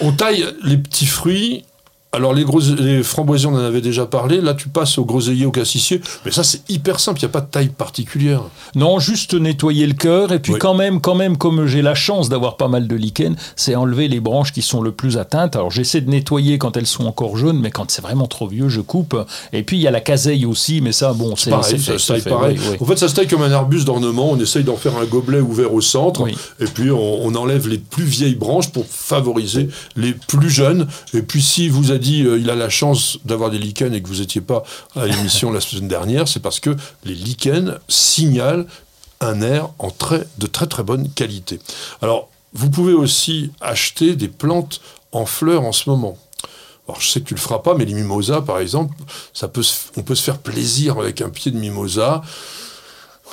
Speaker 2: On taille les petits fruits. Alors les, gros, les framboisiers, on en avait déjà parlé. Là, tu passes au groseillier, au cassissier. Mais ça, c'est hyper simple. Il n'y a pas de taille particulière.
Speaker 3: Non, juste nettoyer le cœur et puis
Speaker 2: Oui.
Speaker 3: quand même, quand même, comme j'ai la chance d'avoir pas mal de lichen, c'est enlever les branches qui sont le plus atteintes. Alors j'essaie de nettoyer quand elles sont encore jaunes, mais quand c'est vraiment trop vieux, je coupe. Et puis il y a la caseille aussi, mais ça, bon, c'est
Speaker 2: Pareil, ça se taille
Speaker 3: fait,
Speaker 2: pareil.
Speaker 3: oui, oui.
Speaker 2: En fait, ça se taille comme un arbuste d'ornement. On essaye d'en faire un gobelet ouvert au centre. Et puis, on, on enlève les plus vieilles branches pour favoriser les plus jeunes. Et puis, si vous dit euh, il a la chance d'avoir des lichens et que vous n'étiez pas à l'émission la semaine dernière, c'est parce que les lichens signalent un air en très, de très très bonne qualité. Alors, vous pouvez aussi acheter des plantes en fleurs en ce moment. Alors, je sais que tu le feras pas, mais les mimosas, par exemple, ça peut on peut se faire plaisir avec un pied de mimosa.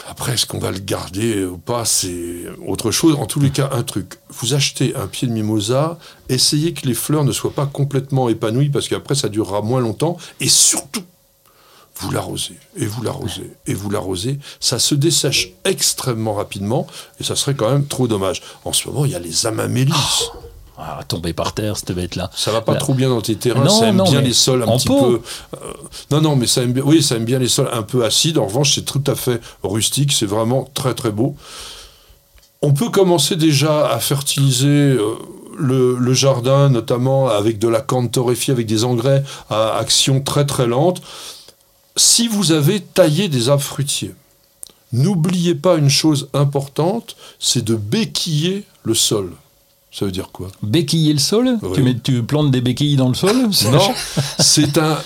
Speaker 2: Après, est-ce qu'on va le garder ou pas C'est autre chose. En tous les cas, un truc. Vous achetez un pied de mimosa, essayez que les fleurs ne soient pas complètement épanouies parce qu'après, ça durera moins longtemps. Et surtout, vous l'arrosez, et vous l'arrosez, et vous l'arrosez. Ça se dessèche extrêmement rapidement et ça serait quand même trop dommage. En ce moment, il y a les amamélis.
Speaker 3: Ah, tomber par terre, cette bête-là.
Speaker 2: Ça va pas
Speaker 3: Là.
Speaker 2: trop bien dans tes terrains,
Speaker 3: Non,
Speaker 2: ça aime
Speaker 3: non,
Speaker 2: bien
Speaker 3: mais
Speaker 2: les sols un petit
Speaker 3: pot.
Speaker 2: peu. euh, non, non, mais ça aime bien. Oui, ça aime bien les sols un peu acides. En revanche, c'est tout à fait rustique. C'est vraiment très très beau. On peut commencer déjà à fertiliser euh, le, le jardin, notamment avec de la corne torréfiée, avec des engrais à action très très lente. Si vous avez taillé des arbres fruitiers, n'oubliez pas une chose importante, c'est de béquiller le sol. Ça veut dire quoi?
Speaker 3: Béquiller le sol?
Speaker 2: Oui.
Speaker 3: tu, mets, tu plantes des béquilles dans le sol?
Speaker 2: Non, c'est un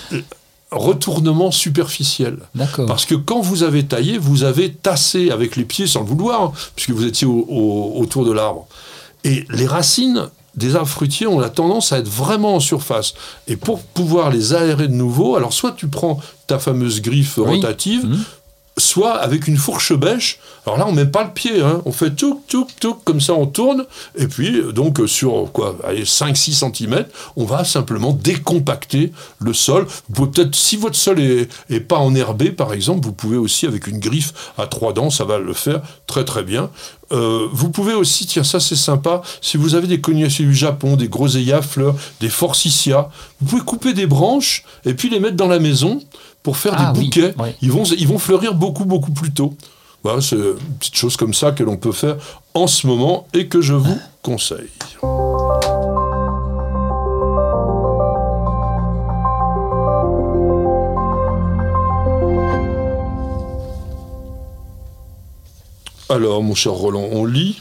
Speaker 2: retournement superficiel.
Speaker 3: D'accord.
Speaker 2: Parce que quand vous avez taillé, vous avez tassé avec les pieds sans le vouloir, hein, puisque vous étiez au- au- autour de l'arbre. Et les racines des arbres fruitiers ont la tendance à être vraiment en surface. Et pour pouvoir les aérer de nouveau, alors soit tu prends ta fameuse griffe
Speaker 3: Oui.
Speaker 2: rotative,
Speaker 3: Mhm.
Speaker 2: Soit avec une fourche bêche. Alors là, on met pas le pied, hein. on fait tout, tout, tout, comme ça on tourne, et puis donc sur quoi, 5-6 cm, on va simplement décompacter le sol. Vous pouvez peut-être, si votre sol est, est pas enherbé par exemple, vous pouvez aussi avec une griffe à trois dents, ça va le faire très très bien. Euh, vous pouvez aussi, tiens ça c'est sympa, si vous avez des cognaciers du Japon, des groseillas fleurs, des forsythias, vous pouvez couper des branches et puis les mettre dans la maison pour faire
Speaker 3: Ah
Speaker 2: des
Speaker 3: oui,
Speaker 2: bouquets.
Speaker 3: oui.
Speaker 2: Ils, vont, ils vont fleurir beaucoup, beaucoup plus tôt. Voilà, c'est une petite chose comme ça que l'on peut faire en ce moment et que je vous conseille. Alors, mon cher Roland, on lit?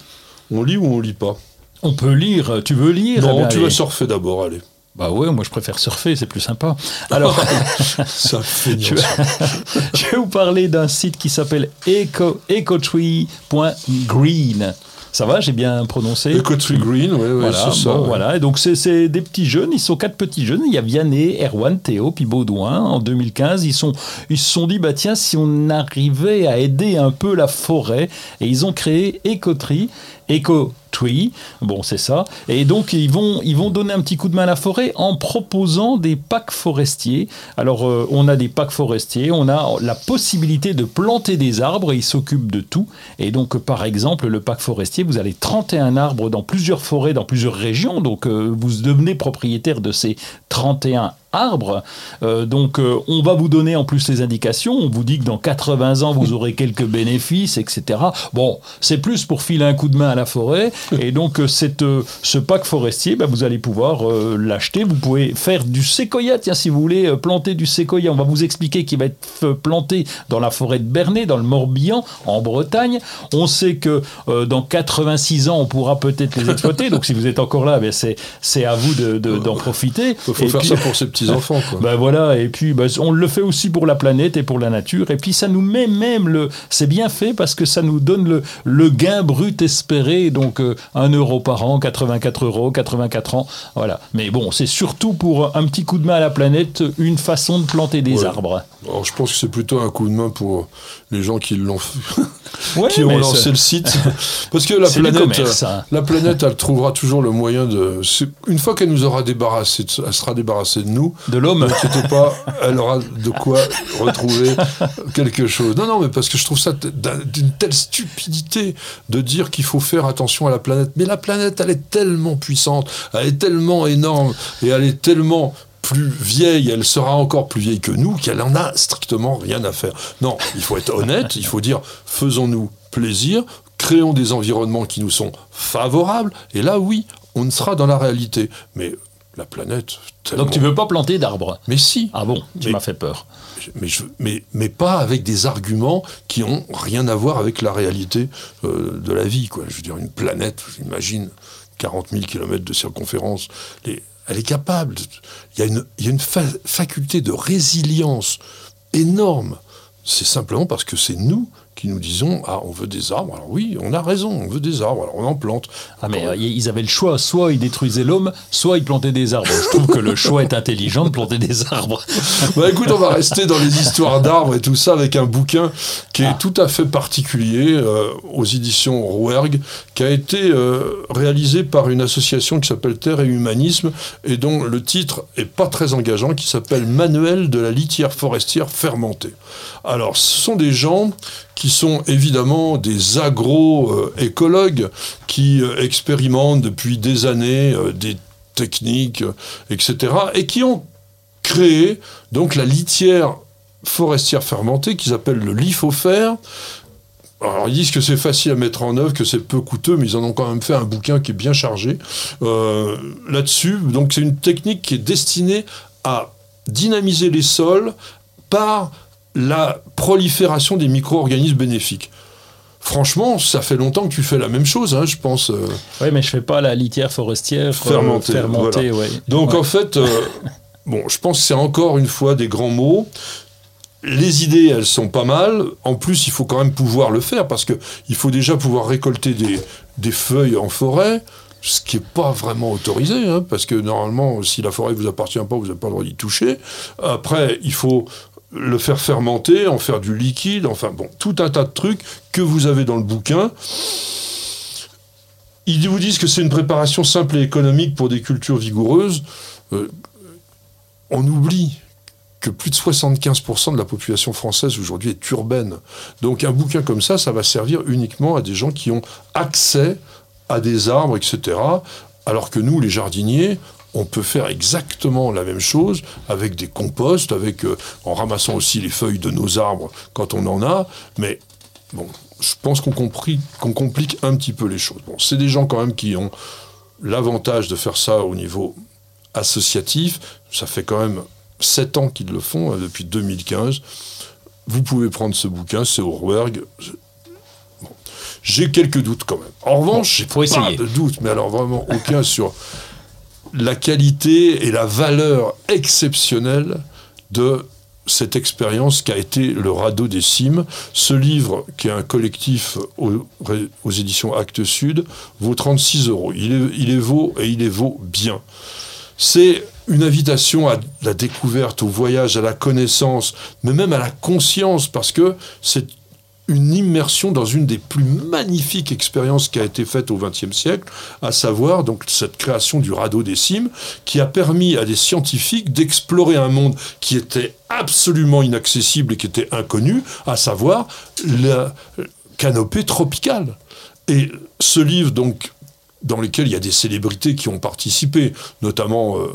Speaker 2: On lit ou on lit pas?
Speaker 3: On peut lire. Tu veux lire?
Speaker 2: Non,
Speaker 3: Eh bien,
Speaker 2: tu
Speaker 3: allez.
Speaker 2: vas surfer d'abord, allez.
Speaker 3: Bah ouais, moi je préfère surfer, c'est plus sympa. Alors,
Speaker 2: Ça fait
Speaker 3: je, je vais vous parler d'un site qui s'appelle eco, ecotree.green. Ça va, j'ai bien prononcé
Speaker 2: Eco Tree Green, oui, oui,
Speaker 3: Voilà,
Speaker 2: c'est ça.
Speaker 3: bon,
Speaker 2: ouais.
Speaker 3: voilà. Et donc c'est- c'est des petits jeunes, ils sont quatre petits jeunes. Il y a Vianney, Erwan, Théo, puis Baudouin. En 2015, ils sont, ils se sont dit bah tiens si on arrivait à aider un peu la forêt, et ils ont créé Ecotree, Eco Tree. Bon c'est ça. Et donc ils vont, ils donner un petit coup de main à la forêt en proposant des packs forestiers. Alors euh, on a des packs forestiers, on a la possibilité de planter des arbres. Et ils s'occupent de tout. Et donc par exemple le pack forestier, vous avez 31 arbres dans plusieurs forêts, dans plusieurs régions. Donc euh, vous devenez propriétaire de ces 31 arbres. Euh, donc euh, on va vous donner en plus les indications. On vous dit que dans 80 ans vous aurez quelques bénéfices, etc. Bon, c'est plus pour filer un coup de main à la forêt. Et donc euh, cette, euh, ce pack forestier, bah, vous allez pouvoir euh, l'acheter. Vous pouvez faire du séquoia. Tiens, si vous voulez euh, planter du séquoia, on va vous expliquer qu'il va être planté dans la forêt de Bernay, dans le Morbihan, en Bretagne. On sait que euh, dans 86 ans, on pourra peut-être les exploiter. Donc si vous êtes encore là, ben, c'est c'est à vous de- de- d'en profiter.
Speaker 2: Il faut
Speaker 3: Et
Speaker 2: faire
Speaker 3: puis-
Speaker 2: ça pour ses petits-enfants, quoi.
Speaker 3: ben voilà, et puis ben, on le fait aussi pour la planète et pour la nature. Et puis ça nous met même le. C'est bien fait parce que ça nous donne le, le gain brut espéré. Donc euh, 1 euro par an, 84 euros, 84 ans. Voilà. Mais bon, c'est surtout pour un petit coup de main à la planète, une façon de planter des
Speaker 2: Ouais.
Speaker 3: arbres.
Speaker 2: Alors, je pense que c'est plutôt un coup de main pour les gens qui l'ont fait.
Speaker 3: Ouais,
Speaker 2: qui ont lancé le site. Parce que la planète,
Speaker 3: commerce, hein.
Speaker 2: la planète, elle trouvera toujours le moyen de. Une fois qu'elle nous aura débarrassé, elle sera débarrassée de nous.
Speaker 3: De l'homme.
Speaker 2: Ne pas, elle aura de quoi retrouver quelque chose. Non, non, mais parce que je trouve ça d'une telle stupidité de dire qu'il faut faire attention à la planète. Mais la planète, elle est tellement puissante, elle est tellement énorme et elle est tellement plus vieille, elle sera encore plus vieille que nous, qu'elle en a strictement rien à faire. Non, il faut être honnête, il faut dire faisons-nous plaisir, créons des environnements qui nous sont favorables, et là, oui, on sera dans la réalité. Mais la planète. Tellement...
Speaker 3: Donc tu veux pas planter d'arbres
Speaker 2: Mais si.
Speaker 3: Ah bon, tu m'as fait peur.
Speaker 2: Mais, je- mais, mais pas avec des arguments qui ont rien à voir avec la réalité euh, de la vie. Quoi. Je veux dire, une planète, j'imagine, 40 000 km de circonférence, les- elle est capable. Il y a une, il y a une fa- faculté de résilience énorme. C'est simplement parce que c'est nous qui nous disons Ah, on veut des arbres. Alors oui, on a raison, on veut des arbres. Alors on en plante.
Speaker 3: Ah mais euh, ils avaient le choix, soit ils détruisaient l'homme, soit ils plantaient des arbres. Je trouve que le choix est intelligent de planter des arbres.
Speaker 2: Bah écoute, on va rester dans les histoires d'arbres et tout ça avec un bouquin qui est
Speaker 3: Ah.
Speaker 2: tout à fait particulier euh, aux éditions Rouergue, qui a été euh, réalisé par une association qui s'appelle Terre et Humanisme et dont le titre est pas très engageant, qui s'appelle Manuel de la litière forestière fermentée. Alors, ce sont des gens qui sont évidemment des agro-écologues qui euh, expérimentent depuis des années euh, des techniques, euh, etc., et qui ont créé donc la litière forestière fermentée qu'ils appellent le lithofère. Alors ils disent que c'est facile à mettre en œuvre, que c'est peu coûteux, mais ils en ont quand même fait un bouquin qui est bien chargé là-dessus. Donc c'est une technique qui est destinée à dynamiser les sols par la prolifération des micro-organismes bénéfiques. Franchement, ça fait longtemps que tu fais la même chose, hein, je pense. euh.
Speaker 3: Oui, mais je fais pas la litière forestière euh,
Speaker 2: Fermentée,
Speaker 3: fermentée, ouais.
Speaker 2: Donc
Speaker 3: Ouais.
Speaker 2: en fait, euh, bon, je pense que c'est encore une fois des grands mots. Les idées, elles sont pas mal. En plus, il faut quand même pouvoir le faire parce que il faut déjà pouvoir récolter des, des feuilles en forêt, ce qui n'est pas vraiment autorisé, hein, parce que normalement, si la forêt vous appartient pas, vous n'avez pas le droit d'y toucher. Après, il faut le faire fermenter, en faire du liquide, enfin bon, tout un tas de trucs que vous avez dans le bouquin. Ils vous disent que c'est une préparation simple et économique pour des cultures vigoureuses. Euh, on oublie que plus de 75% de la population française aujourd'hui est urbaine. Donc un bouquin comme ça, ça va servir uniquement à des gens qui ont accès à des arbres, etc. Alors que nous, les jardiniers, on peut faire exactement la même chose avec des composts, avec, euh, en ramassant aussi les feuilles de nos arbres quand on en a. Mais bon, je pense qu'on complique un petit peu les choses. Bon, c'est des gens quand même qui ont l'avantage de faire ça au niveau associatif. Ça fait quand même sept ans qu'ils le font, hein, depuis 2015. Vous pouvez prendre ce bouquin, c'est au Rouergue. Bon. J'ai quelques doutes quand même. En revanche, j'ai pas
Speaker 3: essayer.
Speaker 2: de doute, mais alors vraiment aucun sur la qualité et la valeur exceptionnelle de cette expérience qu'a été le radeau des cimes. Ce livre, qui est un collectif aux, aux éditions Actes Sud, vaut 36 euros. Il est, il est vaut et il est vaut bien. C'est une invitation à la découverte, au voyage, à la connaissance, mais même à la conscience, parce que c'est une immersion dans une des plus magnifiques expériences qui a été faite au XXe siècle, à savoir cette création du radeau des cimes, qui a permis à des scientifiques d'explorer un monde qui était absolument inaccessible et qui était inconnu, à savoir la canopée tropicale. Et ce livre, donc, dans lequel il y a des célébrités qui ont participé, notamment euh,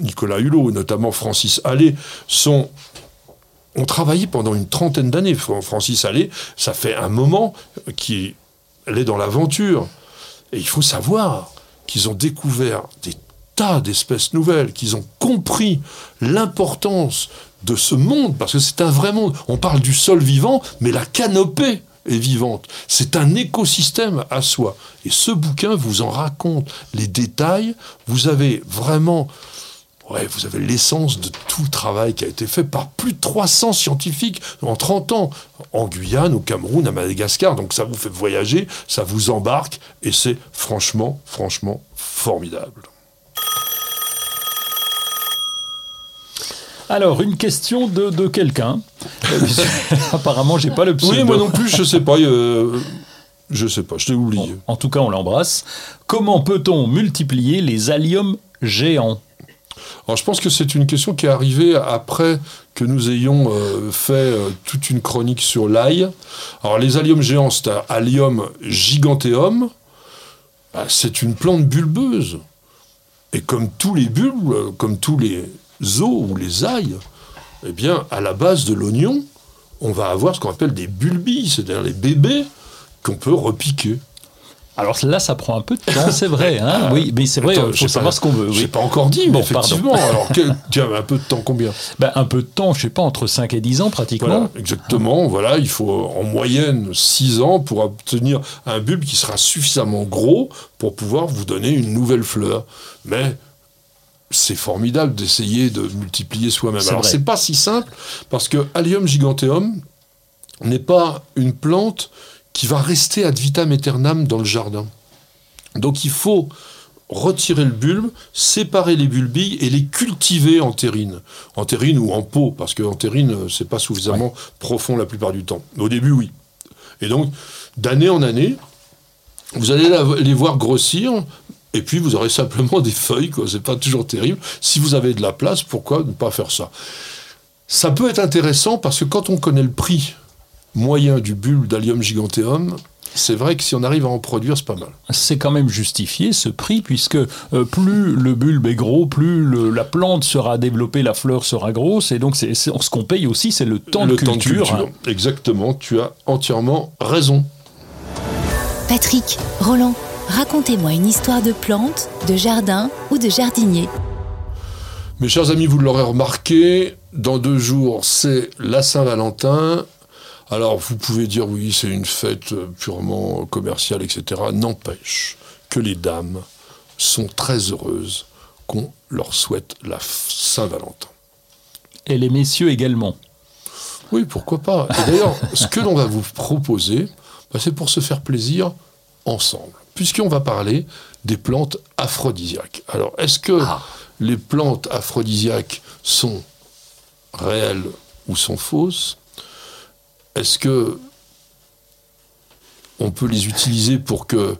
Speaker 2: Nicolas Hulot, notamment Francis Allais, sont ont travaillé pendant une trentaine d'années. Fran- Francis Allais, ça fait un moment qu'elle est dans l'aventure. Et il faut savoir qu'ils ont découvert des tas d'espèces nouvelles, qu'ils ont compris l'importance de ce monde, parce que c'est un vrai monde. On parle du sol vivant, mais la canopée est vivante. C'est un écosystème à soi. Et ce bouquin vous en raconte les détails. Vous avez vraiment Ouais, vous avez l'essence de tout travail qui a été fait par plus de 300 scientifiques en 30 ans, en Guyane, au Cameroun, à Madagascar. Donc ça vous fait voyager, ça vous embarque, et c'est franchement, franchement formidable.
Speaker 3: Alors, une question de, de quelqu'un. Euh, Apparemment, j'ai pas le pseudo.
Speaker 2: Oui, moi non plus, je sais pas. euh, je sais pas, je l'ai oublié.
Speaker 3: En tout cas, on l'embrasse. Comment peut-on multiplier les alliums géants?
Speaker 2: Alors je pense que c'est une question qui est arrivée après que nous ayons euh, fait euh, toute une chronique sur l'ail. Alors les alliums géants, c'est un allium giganteum. Bah, c'est une plante bulbeuse. Et comme tous les bulbes, comme tous les os ou les ailles, eh bien, à la base de l'oignon, on va avoir ce qu'on appelle des bulbilles, c'est-à-dire les bébés qu'on peut repiquer.
Speaker 3: Alors là, ça prend un peu de temps, c'est vrai. Hein oui, mais c'est vrai, il
Speaker 2: j'ai
Speaker 3: faut savoir
Speaker 2: pas-
Speaker 3: ce qu'on veut.
Speaker 2: J'ai
Speaker 3: Oui.
Speaker 2: pas encore dit, mais
Speaker 3: Bon,
Speaker 2: effectivement. Alors, tiens, un peu de temps, combien?
Speaker 3: Ben, un peu de temps, je sais pas, entre 5 et 10 ans pratiquement.
Speaker 2: Voilà, exactement. Voilà, il faut en moyenne 6 ans pour obtenir un bulbe qui sera suffisamment gros pour pouvoir vous donner une nouvelle fleur. Mais c'est formidable d'essayer de multiplier soi-même. Alors c'est pas si simple parce que Allium giganteum n'est pas une plante qui va rester ad vitam aeternam dans le jardin. Donc il faut retirer le bulbe, séparer les bulbilles et les cultiver en terrine. En terrine ou en pot, parce qu'en terrine, c'est pas suffisamment profond la plupart du temps. Mais au début, oui. Et donc, d'année en année, vous allez la- les voir grossir, et puis vous aurez simplement des feuilles, quoi. C'est pas toujours terrible. Si vous avez de la place, pourquoi ne pas faire ça? Ça peut être intéressant parce que quand on connaît le prix moyen du bulbe d'Allium giganteum, c'est vrai que si on arrive à en produire, c'est pas mal.
Speaker 3: C'est quand même justifié ce prix, puisque euh, plus le bulbe est gros, plus le- la plante sera développée, la fleur sera grosse, et donc c'est, c'est- ce qu'on paye aussi, c'est le temps
Speaker 2: le
Speaker 3: de culture. hein.
Speaker 2: Exactement, tu as entièrement raison.
Speaker 1: Patrick, Roland, racontez-moi une histoire de plante, de jardin ou de jardinier.
Speaker 2: Mes chers amis, vous l'aurez remarqué, dans deux jours, c'est la Saint-Valentin. Alors, vous pouvez dire, oui, c'est une fête euh, purement commerciale, etc. N'empêche que les dames sont très heureuses qu'on leur souhaite la Saint-Valentin.
Speaker 3: Et les messieurs également.
Speaker 2: Oui, pourquoi pas. Et d'ailleurs, ce que l'on va vous proposer, bah, c'est pour se faire plaisir ensemble. Puisqu'on va parler des plantes aphrodisiaques. Alors, est-ce que les plantes aphrodisiaques sont réelles ou sont fausses? Est-ce que on peut les utiliser pour que,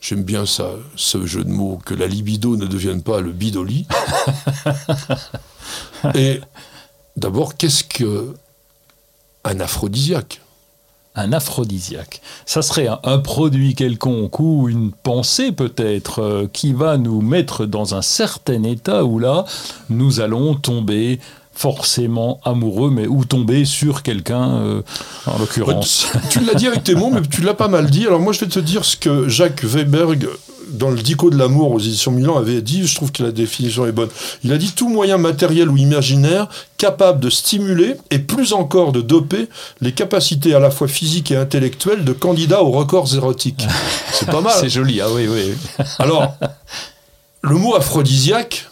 Speaker 2: j'aime bien ça, ce jeu de mots, que la libido ne devienne pas le bidoli Et d'abord, qu'est-ce que un aphrodisiaque?
Speaker 3: Un aphrodisiaque. Ça serait un, un produit quelconque ou une pensée peut-être euh, qui va nous mettre dans un certain état où là, nous allons tomber forcément amoureux, mais ou tomber sur quelqu'un, euh, en l'occurrence.
Speaker 2: Tu l'as dit avec tes mots, mais tu l'as pas mal dit. Alors moi, je vais te dire ce que Jacques Weberg dans le dico de l'amour aux éditions Milan, avait dit, je trouve que la définition est bonne, il a dit tout moyen matériel ou imaginaire capable de stimuler et plus encore de doper les capacités à la fois physiques et intellectuelles de candidats aux records érotiques. C'est pas mal.
Speaker 3: C'est joli, ah oui, oui.
Speaker 2: Alors, le mot aphrodisiaque,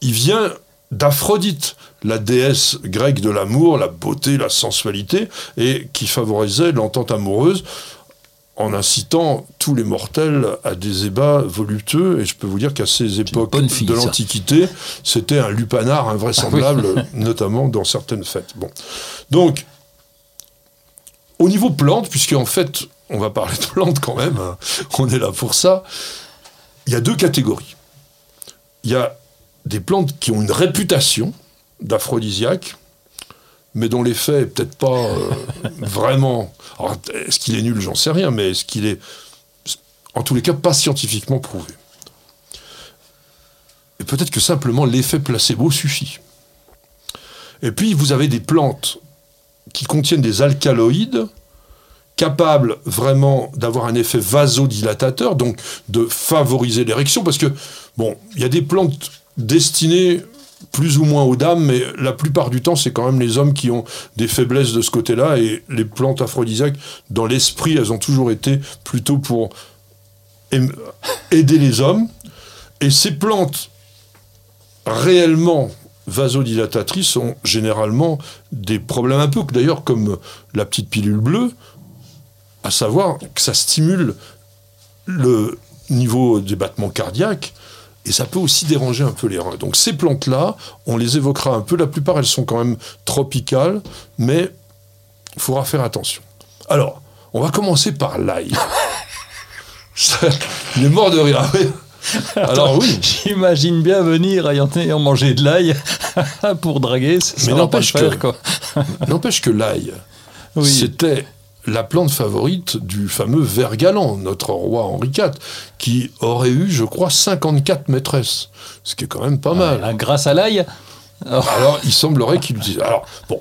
Speaker 2: il vient d'Aphrodite, la déesse grecque de l'amour, la beauté, la sensualité, et qui favorisait l'entente amoureuse en incitant tous les mortels à des ébats voluptueux. Et je peux vous dire qu'à ces époques
Speaker 3: fille,
Speaker 2: de l'Antiquité, c'était un lupanar invraisemblable, notamment dans certaines fêtes. Bon. Donc, au niveau plantes, puisque en fait, on va parler de plantes quand même, hein, on est là pour ça, il y a deux catégories. Il y a des plantes qui ont une réputation d'aphrodisiaque, mais dont l'effet est peut-être pas euh, vraiment. Alors, est-ce qu'il est nul J'en sais rien, mais est-ce qu'il est, en tous les cas, pas scientifiquement prouvé Et peut-être que simplement l'effet placebo suffit. Et puis, vous avez des plantes qui contiennent des alcaloïdes capables vraiment d'avoir un effet vasodilatateur, donc de favoriser l'érection, parce que, bon, il y a des plantes destinées plus ou moins aux dames, mais la plupart du temps, c'est quand même les hommes qui ont des faiblesses de ce côté-là, et les plantes aphrodisiaques, dans l'esprit, elles ont toujours été plutôt pour aider les hommes. Et ces plantes réellement vasodilatatrices ont généralement des problèmes un peu, d'ailleurs comme la petite pilule bleue, à savoir que ça stimule le niveau des battements cardiaques et ça peut aussi déranger un peu les reins. Donc ces plantes-là, on les évoquera un peu. La plupart, elles sont quand même tropicales, mais il faudra faire attention. Alors, on va commencer par l'ail. Il est mort de rire. ah. Alors oui,
Speaker 3: J'imagine bien venir ayant, ayant mangé de l'ail pour draguer, ça,
Speaker 2: Mais n'empêche que- n'empêche que l'ail,
Speaker 3: Oui.
Speaker 2: c'était la plante favorite du fameux ver galant, notre roi Henri IV, qui aurait eu, je crois, 54 maîtresses, ce qui est quand même pas mal.
Speaker 3: Ah, grâce à l'ail
Speaker 2: Alors, il semblerait qu'il utilise. Alors, bon,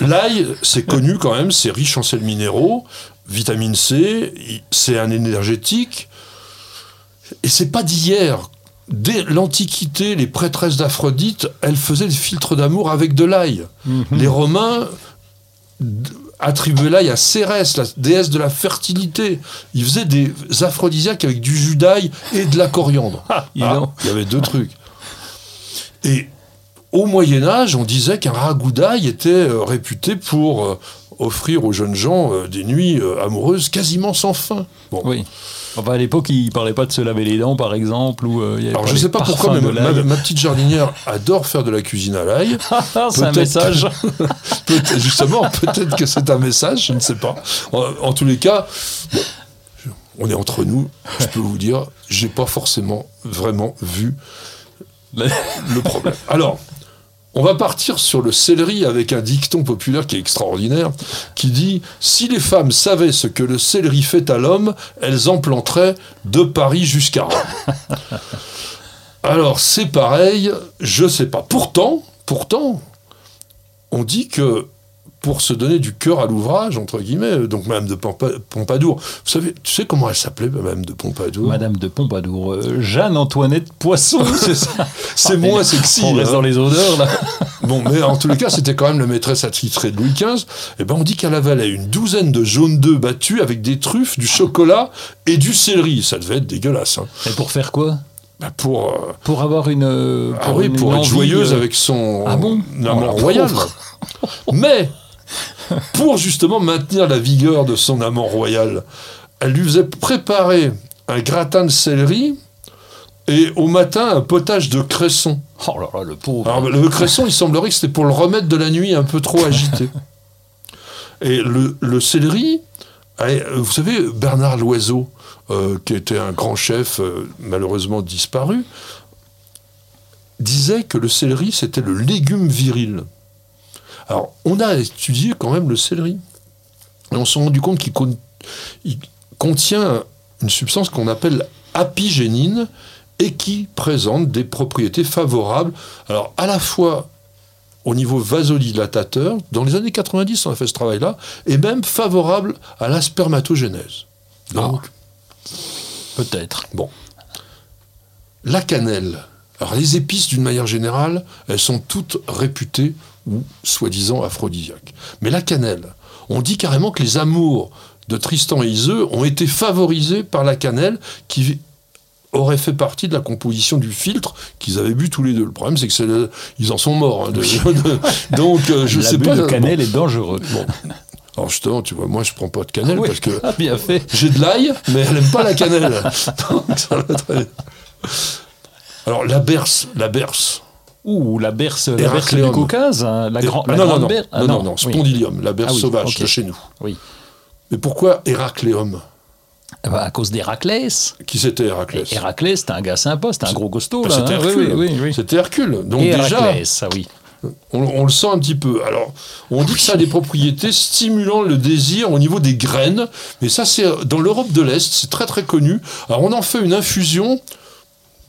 Speaker 2: l'ail, c'est connu quand même, c'est riche en sels minéraux, vitamine C, c'est un énergétique, et c'est pas d'hier. Dès l'Antiquité, les prêtresses d'Aphrodite, elles faisaient des filtres d'amour avec de l'ail. Les Romains d- attribuaient l'ail à Cérès, la déesse de la fertilité. Ils faisaient des aphrodisiaques avec du jus d'ail et de la coriandre. Ah,
Speaker 3: donc.
Speaker 2: il y avait deux trucs. Et au Moyen Âge, on disait qu'un ragoût d'ail était euh, réputé pour euh, offrir aux jeunes gens euh, des nuits amoureuses quasiment sans fin. Bon.
Speaker 3: Oui. Enfin, à l'époque, il parlait pas de se laver les dents, par exemple, ou euh, il y avait
Speaker 2: Alors je sais pas pourquoi, mais ma, petite jardinière adore faire de la cuisine à l'ail.
Speaker 3: Ah, c'est un message.
Speaker 2: Justement, peut-être que c'est un message, je ne sais pas. En, en tous les cas, on est entre nous. Je peux vous dire, j'ai pas forcément vraiment vu le problème. Alors, on va partir sur le céleri avec un dicton populaire qui est extraordinaire, qui dit Si les femmes savaient ce que le céleri fait à l'homme, elles en planteraient de Paris jusqu'à Rome. Alors, c'est pareil, je sais pas. Pourtant, pourtant, on dit que pour se donner du cœur à l'ouvrage, entre guillemets, donc Madame de Pompa- Pompadour, vous savez, tu sais comment elle s'appelait, Madame de Pompadour?
Speaker 3: Madame de Pompadour, euh, Jeanne-Antoinette Poisson, c'est ça?
Speaker 2: C'est moins sexy.
Speaker 3: On reste
Speaker 2: hein.
Speaker 3: dans les odeurs, là.
Speaker 2: Bon, mais en tous les cas, c'était quand même la maîtresse attitrée de Louis XV. Et ben, on dit qu'elle avalait une douzaine de jaunes d'œufs battus avec des truffes, du chocolat et du céleri. Ça devait être dégueulasse. Hein.
Speaker 3: Et pour faire quoi?
Speaker 2: Ben, pour, euh,
Speaker 3: Pour avoir une. euh,
Speaker 2: ah oui,
Speaker 3: une
Speaker 2: pour être
Speaker 3: envie,
Speaker 2: joyeuse
Speaker 3: euh,
Speaker 2: avec son
Speaker 3: Ah bon? Ah,
Speaker 2: royal. Mais, pour justement maintenir la vigueur de son amant royal, elle lui faisait préparer un gratin de céleri et au matin un potage de cresson.
Speaker 3: Oh là là, le pauvre.
Speaker 2: Alors, le cresson, il semblerait que c'était pour le remettre de la nuit un peu trop agité. Et le, le céleri, euh, vous savez, Bernard Loiseau, euh, qui était un grand chef, euh, malheureusement disparu, disait que le céleri, c'était le légume viril. Alors, on a étudié quand même le céleri. Et on s'est rendu compte qu'il con- il contient une substance qu'on appelle apigénine et qui présente des propriétés favorables, alors à la fois au niveau vasodilatateur, dans les années 90 on a fait ce travail-là, et même favorable à la spermatogénèse. Donc,
Speaker 3: Peut-être.
Speaker 2: bon. La cannelle. Alors les épices, d'une manière générale, elles sont toutes réputées ou soi-disant aphrodisiaques. Mais la cannelle, on dit carrément que les amours de Tristan et Iseux ont été favorisés par la cannelle qui aurait fait partie de la composition du filtre qu'ils avaient bu tous les deux. Le problème, c'est que ils en sont morts. hein, de- de- donc, euh, je sais
Speaker 3: L'abus
Speaker 2: pas.
Speaker 3: de cannelle est dangereux.
Speaker 2: Bon. Alors justement, tu vois, moi, je prends pas de cannelle
Speaker 3: Oui.
Speaker 2: parce que
Speaker 3: Ah, bien fait.
Speaker 2: j'ai de l'ail, mais elle aime pas la cannelle. Donc, ça va très bien. Alors la berce, la berce.
Speaker 3: Ouh, la berce, la berce du Caucase, hein, la, grand-
Speaker 2: Ah,
Speaker 3: la
Speaker 2: non, non,
Speaker 3: grande
Speaker 2: non,
Speaker 3: berce. Ah,
Speaker 2: non, non, non,
Speaker 3: oui.
Speaker 2: spondylium, la berce
Speaker 3: Ah oui,
Speaker 2: sauvage de chez nous.
Speaker 3: Oui.
Speaker 2: Mais pourquoi Héracléum
Speaker 3: Ah bah, à cause d'Héraclès.
Speaker 2: Qui c'était Héraclès?
Speaker 3: Héraclès, c'était un gars sympa, c'était un gros costaud.
Speaker 2: Bah, C'était
Speaker 3: hein.
Speaker 2: Hercule.
Speaker 3: Oui.
Speaker 2: C'était Hercule. Donc déjà,
Speaker 3: Héraclès, ah oui.
Speaker 2: on, on le sent un petit peu. Alors, on dit que ça a des propriétés stimulant le désir au niveau des graines, mais ça, c'est dans l'Europe de l'Est, c'est très très connu. Alors, on en fait une infusion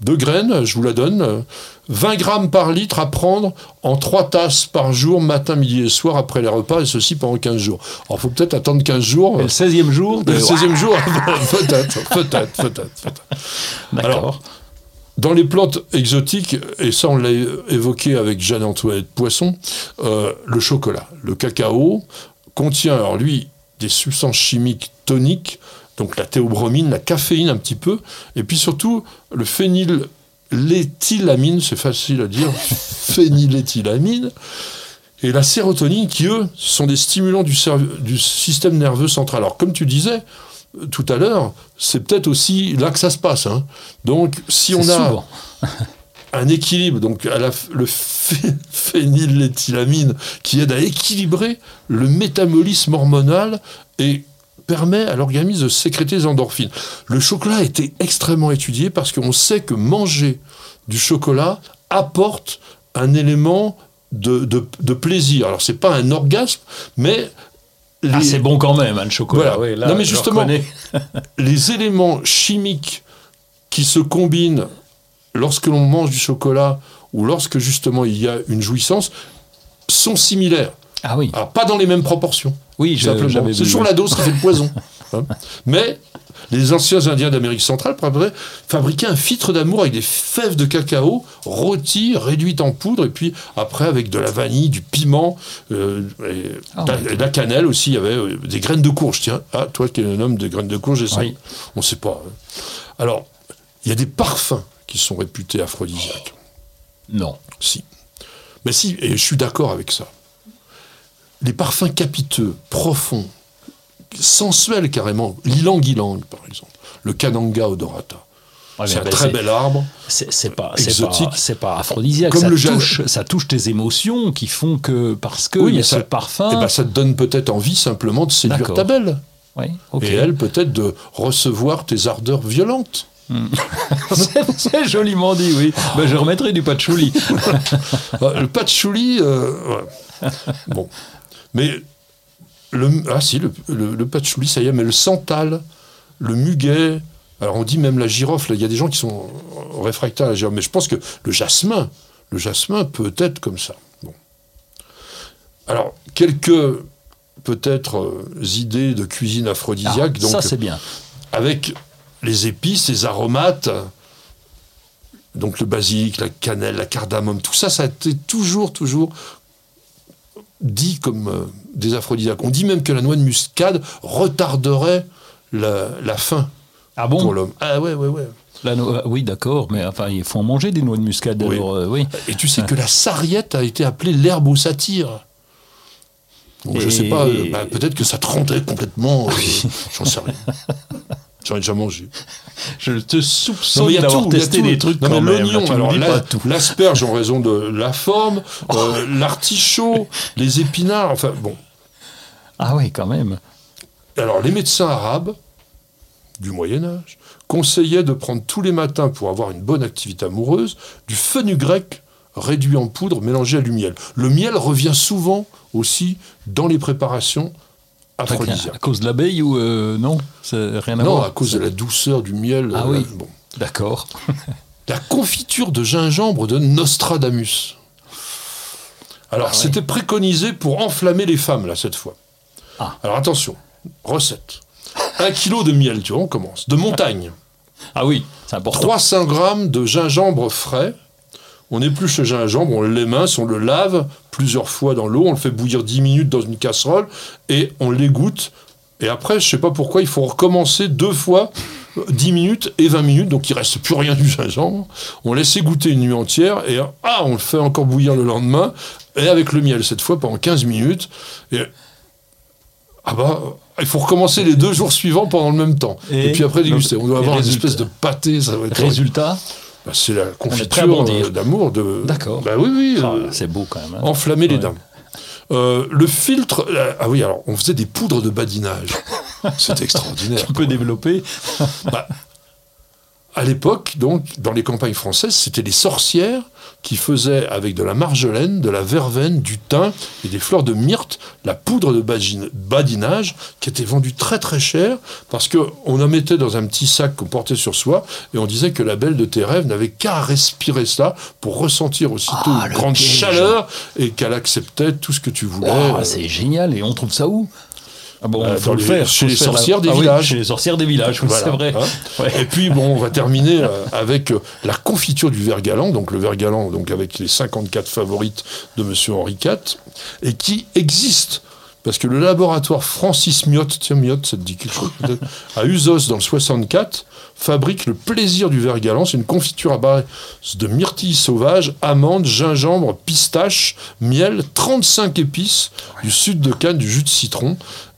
Speaker 2: de graines, je vous la donne, euh, 20 grammes par litre à prendre en 3 tasses par jour, matin, midi et soir, après les repas, et ceci pendant 15 jours. Alors, il faut peut-être attendre 15 jours.
Speaker 3: Et le 16e jour de...
Speaker 2: Le 16e jour, peut-être, peut-être, peut-être.
Speaker 3: D'accord.
Speaker 2: Dans les plantes exotiques, et ça on l'a évoqué avec Jeanne-Antoinette Poisson, euh, le chocolat, le cacao contient, alors lui, des substances chimiques toniques, donc la théobromine, la caféine un petit peu, et puis surtout le phényléthylamine, c'est facile à dire, phényléthylamine, et la sérotonine qui, eux, sont des stimulants du, système nerveux central. Alors, comme tu disais euh, tout à l'heure, c'est peut-être aussi là que ça se passe. hein. Donc, si on a un équilibre, donc à la f- le phé- phényléthylamine qui aide à équilibrer le métabolisme hormonal et permet à l'organisme de sécréter des endorphines. Le chocolat a été extrêmement étudié parce qu'on sait que manger du chocolat apporte un élément de, de- de plaisir. Alors c'est pas un orgasme, mais
Speaker 3: Ah, c'est bon quand même, hein, le chocolat.
Speaker 2: Voilà.
Speaker 3: Oui, là,
Speaker 2: Non, mais justement, les éléments chimiques qui se combinent lorsque l'on mange du chocolat ou lorsque justement il y a une jouissance sont similaires.
Speaker 3: Ah oui,
Speaker 2: Alors pas dans les mêmes proportions.
Speaker 3: oui je-
Speaker 2: simplement. C'est toujours la dose qui fait le poison. Hein. Mais les anciens Indiens d'Amérique centrale fabriquaient- fabriquaient un filtre d'amour avec des fèves de cacao rôties, réduites en poudre, et puis après avec de la vanille, du piment, euh, et de la- cannelle aussi. Il y avait euh, des graines de courge. Tiens, ah, toi qui es un homme de graines de courge.
Speaker 3: Oui.
Speaker 2: On ne sait pas. hein. Alors, il y a des parfums qui sont réputés aphrodisiaques.
Speaker 3: Non.
Speaker 2: Si. Mais si, et je suis d'accord avec ça. Les parfums capiteux, profonds, sensuels carrément, l'ilang-ilang par exemple, le kananga odorata.
Speaker 3: Ouais,
Speaker 2: c'est un
Speaker 3: ben,
Speaker 2: très bel arbre.
Speaker 3: C'est pas,
Speaker 2: Exotique.
Speaker 3: pas, c'est pas aphrodisiaque.
Speaker 2: Comme
Speaker 3: ça,
Speaker 2: le
Speaker 3: touche, ça touche tes émotions qui font que, parce que
Speaker 2: Oui,
Speaker 3: il y a ce parfum.
Speaker 2: Eh ben, ça te donne peut-être envie simplement de séduire ta belle.
Speaker 3: Oui.
Speaker 2: Et elle peut-être de recevoir tes ardeurs violentes.
Speaker 3: c'est c'est joliment dit, oui. Ben, je remettrai du patchouli.
Speaker 2: Ah, le patchouli, euh, ouais. bon. Mais le, ah si, le, le, le patchouli, ça y est, mais le santal, le muguet, alors on dit même la girofle, il y a des gens qui sont réfractaires à la girofle, mais je pense que le jasmin, le jasmin peut être comme ça. Bon. Alors, quelques peut-être euh, idées de cuisine
Speaker 3: Ah,
Speaker 2: aphrodisiaque, donc
Speaker 3: ça, c'est bien.
Speaker 2: avec les épices, les aromates, donc le basilic, la cannelle, la cardamome, tout ça, ça a été toujours, toujours dit comme euh, des aphrodisiaques. On dit même que la noix de muscade retarderait la, la faim
Speaker 3: Ah
Speaker 2: pour
Speaker 3: bon
Speaker 2: l'homme. Ah ouais, ouais, ouais.
Speaker 3: La no- euh, Oui, d'accord, mais enfin, il faut en manger des noix de muscade.
Speaker 2: Oui.
Speaker 3: alors, euh, oui.
Speaker 2: Et tu sais que la sarriette a été appelée l'herbe aux satires. Donc je
Speaker 3: Et-
Speaker 2: sais pas, euh, bah, peut-être que ça te rendrait complètement. euh, J'en sais rien. J'en ai déjà mangé.
Speaker 3: Je te soupçonne d'avoir testé des trucs
Speaker 2: Non, mais l'oignon, alors l'asperge en raison de la forme, euh, l'artichaut, les épinards, enfin bon.
Speaker 3: Ah oui, quand même.
Speaker 2: Alors les médecins arabes du Moyen Âge conseillaient de prendre tous les matins pour avoir une bonne activité amoureuse du fenugrec réduit en poudre mélangé à du miel. Le miel revient souvent aussi dans les préparations
Speaker 3: À cause de l'abeille ou euh, non? C'est rien à
Speaker 2: Non,
Speaker 3: voir.
Speaker 2: à cause de la douceur du miel.
Speaker 3: Ah
Speaker 2: euh,
Speaker 3: oui.
Speaker 2: bon.
Speaker 3: D'accord.
Speaker 2: La confiture de gingembre de Nostradamus. Alors,
Speaker 3: Ah ouais.
Speaker 2: c'était préconisé pour enflammer les femmes, là, cette fois.
Speaker 3: Ah.
Speaker 2: Alors, attention, recette. Un kilo de miel, tu vois, on commence. De montagne.
Speaker 3: Ah oui, c'est important.
Speaker 2: 300 grammes de gingembre frais. On épluche le gingembre, on l'émince, on le lave plusieurs fois dans l'eau, on le fait bouillir 10 minutes dans une casserole et on l'égoutte. Et après, je sais pas pourquoi, il faut recommencer deux fois 10 minutes et 20 minutes, donc il reste plus rien du gingembre. On laisse égoutter une nuit entière et ah, on le fait encore bouillir le lendemain et avec le miel cette fois pendant 15 minutes. Et ah bah, il faut recommencer les deux jours suivants pendant le même temps. Et,
Speaker 3: Et-
Speaker 2: puis après déguster. On doit avoir une espèce de pâté, ça va être
Speaker 3: Résultat
Speaker 2: bah, c'est la confiture euh, d'amour de.
Speaker 3: D'accord.
Speaker 2: Bah oui, oui.
Speaker 3: Ah,
Speaker 2: euh,
Speaker 3: C'est beau quand même. hein.
Speaker 2: enflammer les dames. Euh, le filtre. euh, ah oui, alors on faisait des poudres de badinage. C'était extraordinaire.
Speaker 3: On peut développer.
Speaker 2: À l'époque, donc, dans les campagnes françaises, c'était les sorcières qui faisaient avec de la marjolaine, de la verveine, du thym et des fleurs de myrte la poudre de badinage qui était vendue très très cher parce qu'on en mettait dans un petit sac qu'on portait sur soi et on disait que la belle de tes rêves n'avait qu'à respirer ça pour ressentir aussitôt
Speaker 3: Ah,
Speaker 2: une grande
Speaker 3: piège.
Speaker 2: chaleur et qu'elle acceptait tout ce que tu voulais. Euh,
Speaker 3: c'est génial. Et on trouve ça où? Ah bon,
Speaker 2: Euh,
Speaker 3: faut le
Speaker 2: les-
Speaker 3: faire.
Speaker 2: chez les
Speaker 3: la-
Speaker 2: sorcières des
Speaker 3: Ah oui,
Speaker 2: villages.
Speaker 3: chez les sorcières des villages,
Speaker 2: Voilà,
Speaker 3: c'est vrai.
Speaker 2: hein.
Speaker 3: Ouais.
Speaker 2: Et puis bon, on va terminer euh, avec euh, la confiture du verre galant, donc le verre galant, donc avec les 54 favorites de Monsieur Henri IV, et qui existe. Parce que le laboratoire Francis Miotte, tiens Miotte, ça te dit quelque chose peut-être, à Usos dans le 64, fabrique le plaisir du verre galant. C'est une confiture à base de myrtilles sauvages, amandes, gingembre, pistache, miel, 35 épices, du sud de canne, du jus de citron.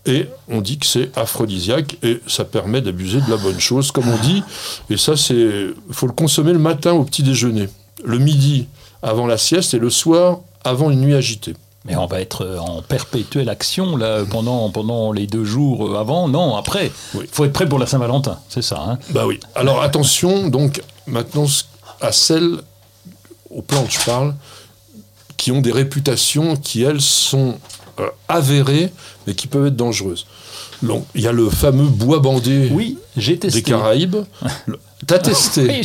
Speaker 2: Et on dit que c'est aphrodisiaque et ça permet d'abuser de la bonne chose, comme on dit. Et ça, c'est, faut le consommer le matin au petit déjeuner, le midi avant la sieste et le soir avant une nuit agitée.
Speaker 3: Mais on va être euh, en perpétuelle action là pendant, pendant les deux jours euh, avant. Non, après. Il
Speaker 2: Oui.
Speaker 3: faut être prêt pour la Saint-Valentin, c'est ça. hein.
Speaker 2: Bah oui. Alors attention, donc maintenant à celles aux plantes, je parle, qui ont des réputations qui elles sont avérées, mais qui peuvent être dangereuses. Donc il y a le fameux bois bandé
Speaker 3: Oui,
Speaker 2: des Caraïbes. T'as testé
Speaker 3: Oui,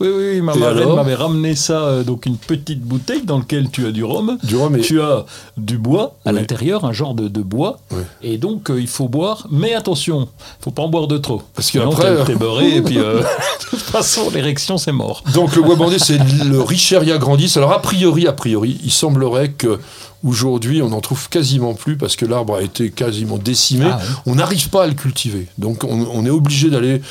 Speaker 3: oui, oui, ma marraine m'avait ramené ça, euh, donc une petite bouteille dans laquelle tu as du rhum.
Speaker 2: du rhum et
Speaker 3: Tu as du bois à
Speaker 2: Oui.
Speaker 3: l'intérieur, un genre de, de bois,
Speaker 2: Oui.
Speaker 3: et donc euh, il faut boire, mais attention, faut pas en boire de trop.
Speaker 2: Parce que après-
Speaker 3: t'es- t'es beurré, et puis euh, de toute façon, l'érection, c'est mort.
Speaker 2: Donc le bois bandé, c'est le Richeria grandis. Alors a priori, a priori, il semblerait que aujourd'hui, on n'en trouve quasiment plus parce que l'arbre a été quasiment décimé.
Speaker 3: Ah oui.
Speaker 2: On n'arrive pas à le cultiver. Donc on, on est obligé d'aller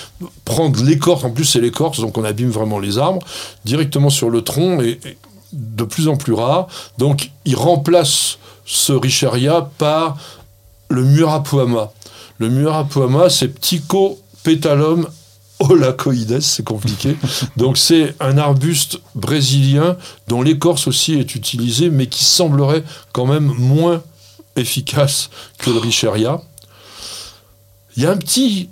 Speaker 2: prendre l'écorce. En plus, c'est l'écorce, donc on abîme vraiment les arbres directement sur le tronc et, et de plus en plus rare. Donc il remplace ce Richeria par le Murapuama. Le Murapuama, c'est Ptychopétalum olacoides, c'est compliqué. Donc c'est un arbuste brésilien dont l'écorce aussi est utilisée, mais qui semblerait quand même moins efficace que le Richeria. Il y a un petit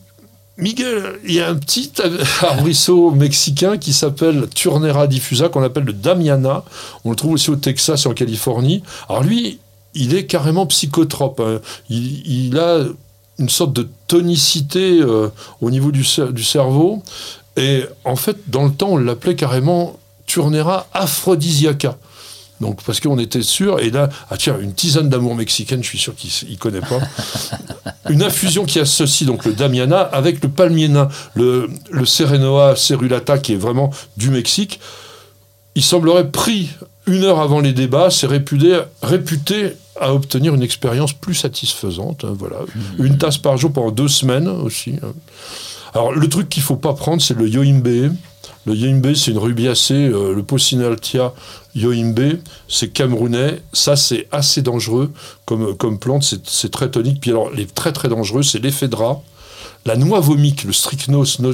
Speaker 2: Miguel, il y a un petit arbrisseau mexicain qui s'appelle Turnera diffusa, qu'on appelle le Damiana. On le trouve aussi au Texas et en Californie. Alors lui, il est carrément psychotrope. hein. Il a une sorte de tonicité euh, au niveau du, cer- du cerveau. Et en fait, dans le temps, on l'appelait carrément Turnera aphrodisiaca. Donc, parce qu'on était sûr, et là, ah tiens, une tisane d'amour mexicaine, je suis sûr qu'il ne connaît pas. une infusion qui associe donc le Damiana avec le palmier nain, le, le Serenoa cerulata, qui est vraiment du Mexique. Il semblerait pris une heure avant les débats, c'est réputé, réputé à obtenir une expérience plus satisfaisante. hein, voilà. Une tasse par jour pendant deux semaines aussi. hein. Alors, le truc qu'il faut pas prendre, c'est le yoimbe. Le yoimbe, c'est une rubiacée, euh, le Pocinaltia yoimbe, c'est camerounais. Ça, c'est assez dangereux comme, comme plante, c'est- c'est très tonique. Puis alors, les très très dangereux, c'est l'éphédra, la noix vomique, le Strychnos no-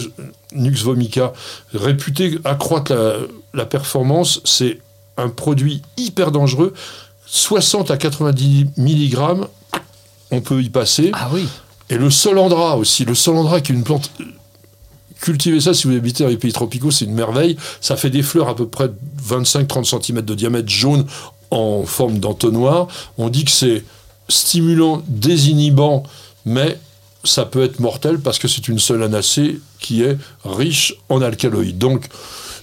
Speaker 2: nux vomica, réputé accroître la, la performance, c'est un produit hyper dangereux. 60 à 90 mg, on peut y passer.
Speaker 3: Ah oui.
Speaker 2: Et le solandra aussi. Le solandra qui est une plante. Cultivez ça si vous habitez dans les pays tropicaux, c'est une merveille. Ça fait des fleurs à peu près 25-30 cm de diamètre jaune en forme d'entonnoir. On dit que c'est stimulant, désinhibant, mais ça peut être mortel parce que c'est une solanacée qui est riche en alcaloïdes. Donc,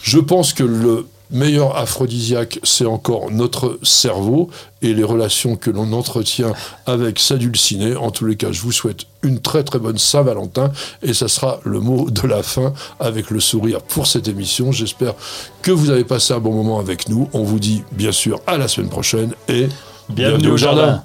Speaker 2: je pense que le meilleur aphrodisiaque, c'est encore notre cerveau et les relations que l'on entretient avec sa dulcinée. En tous les cas, je vous souhaite une très très bonne Saint-Valentin et ça sera le mot de la fin avec le sourire pour cette émission. J'espère que vous avez passé un bon moment avec nous. On vous dit bien sûr à la semaine prochaine et
Speaker 3: bienvenue, au jardin.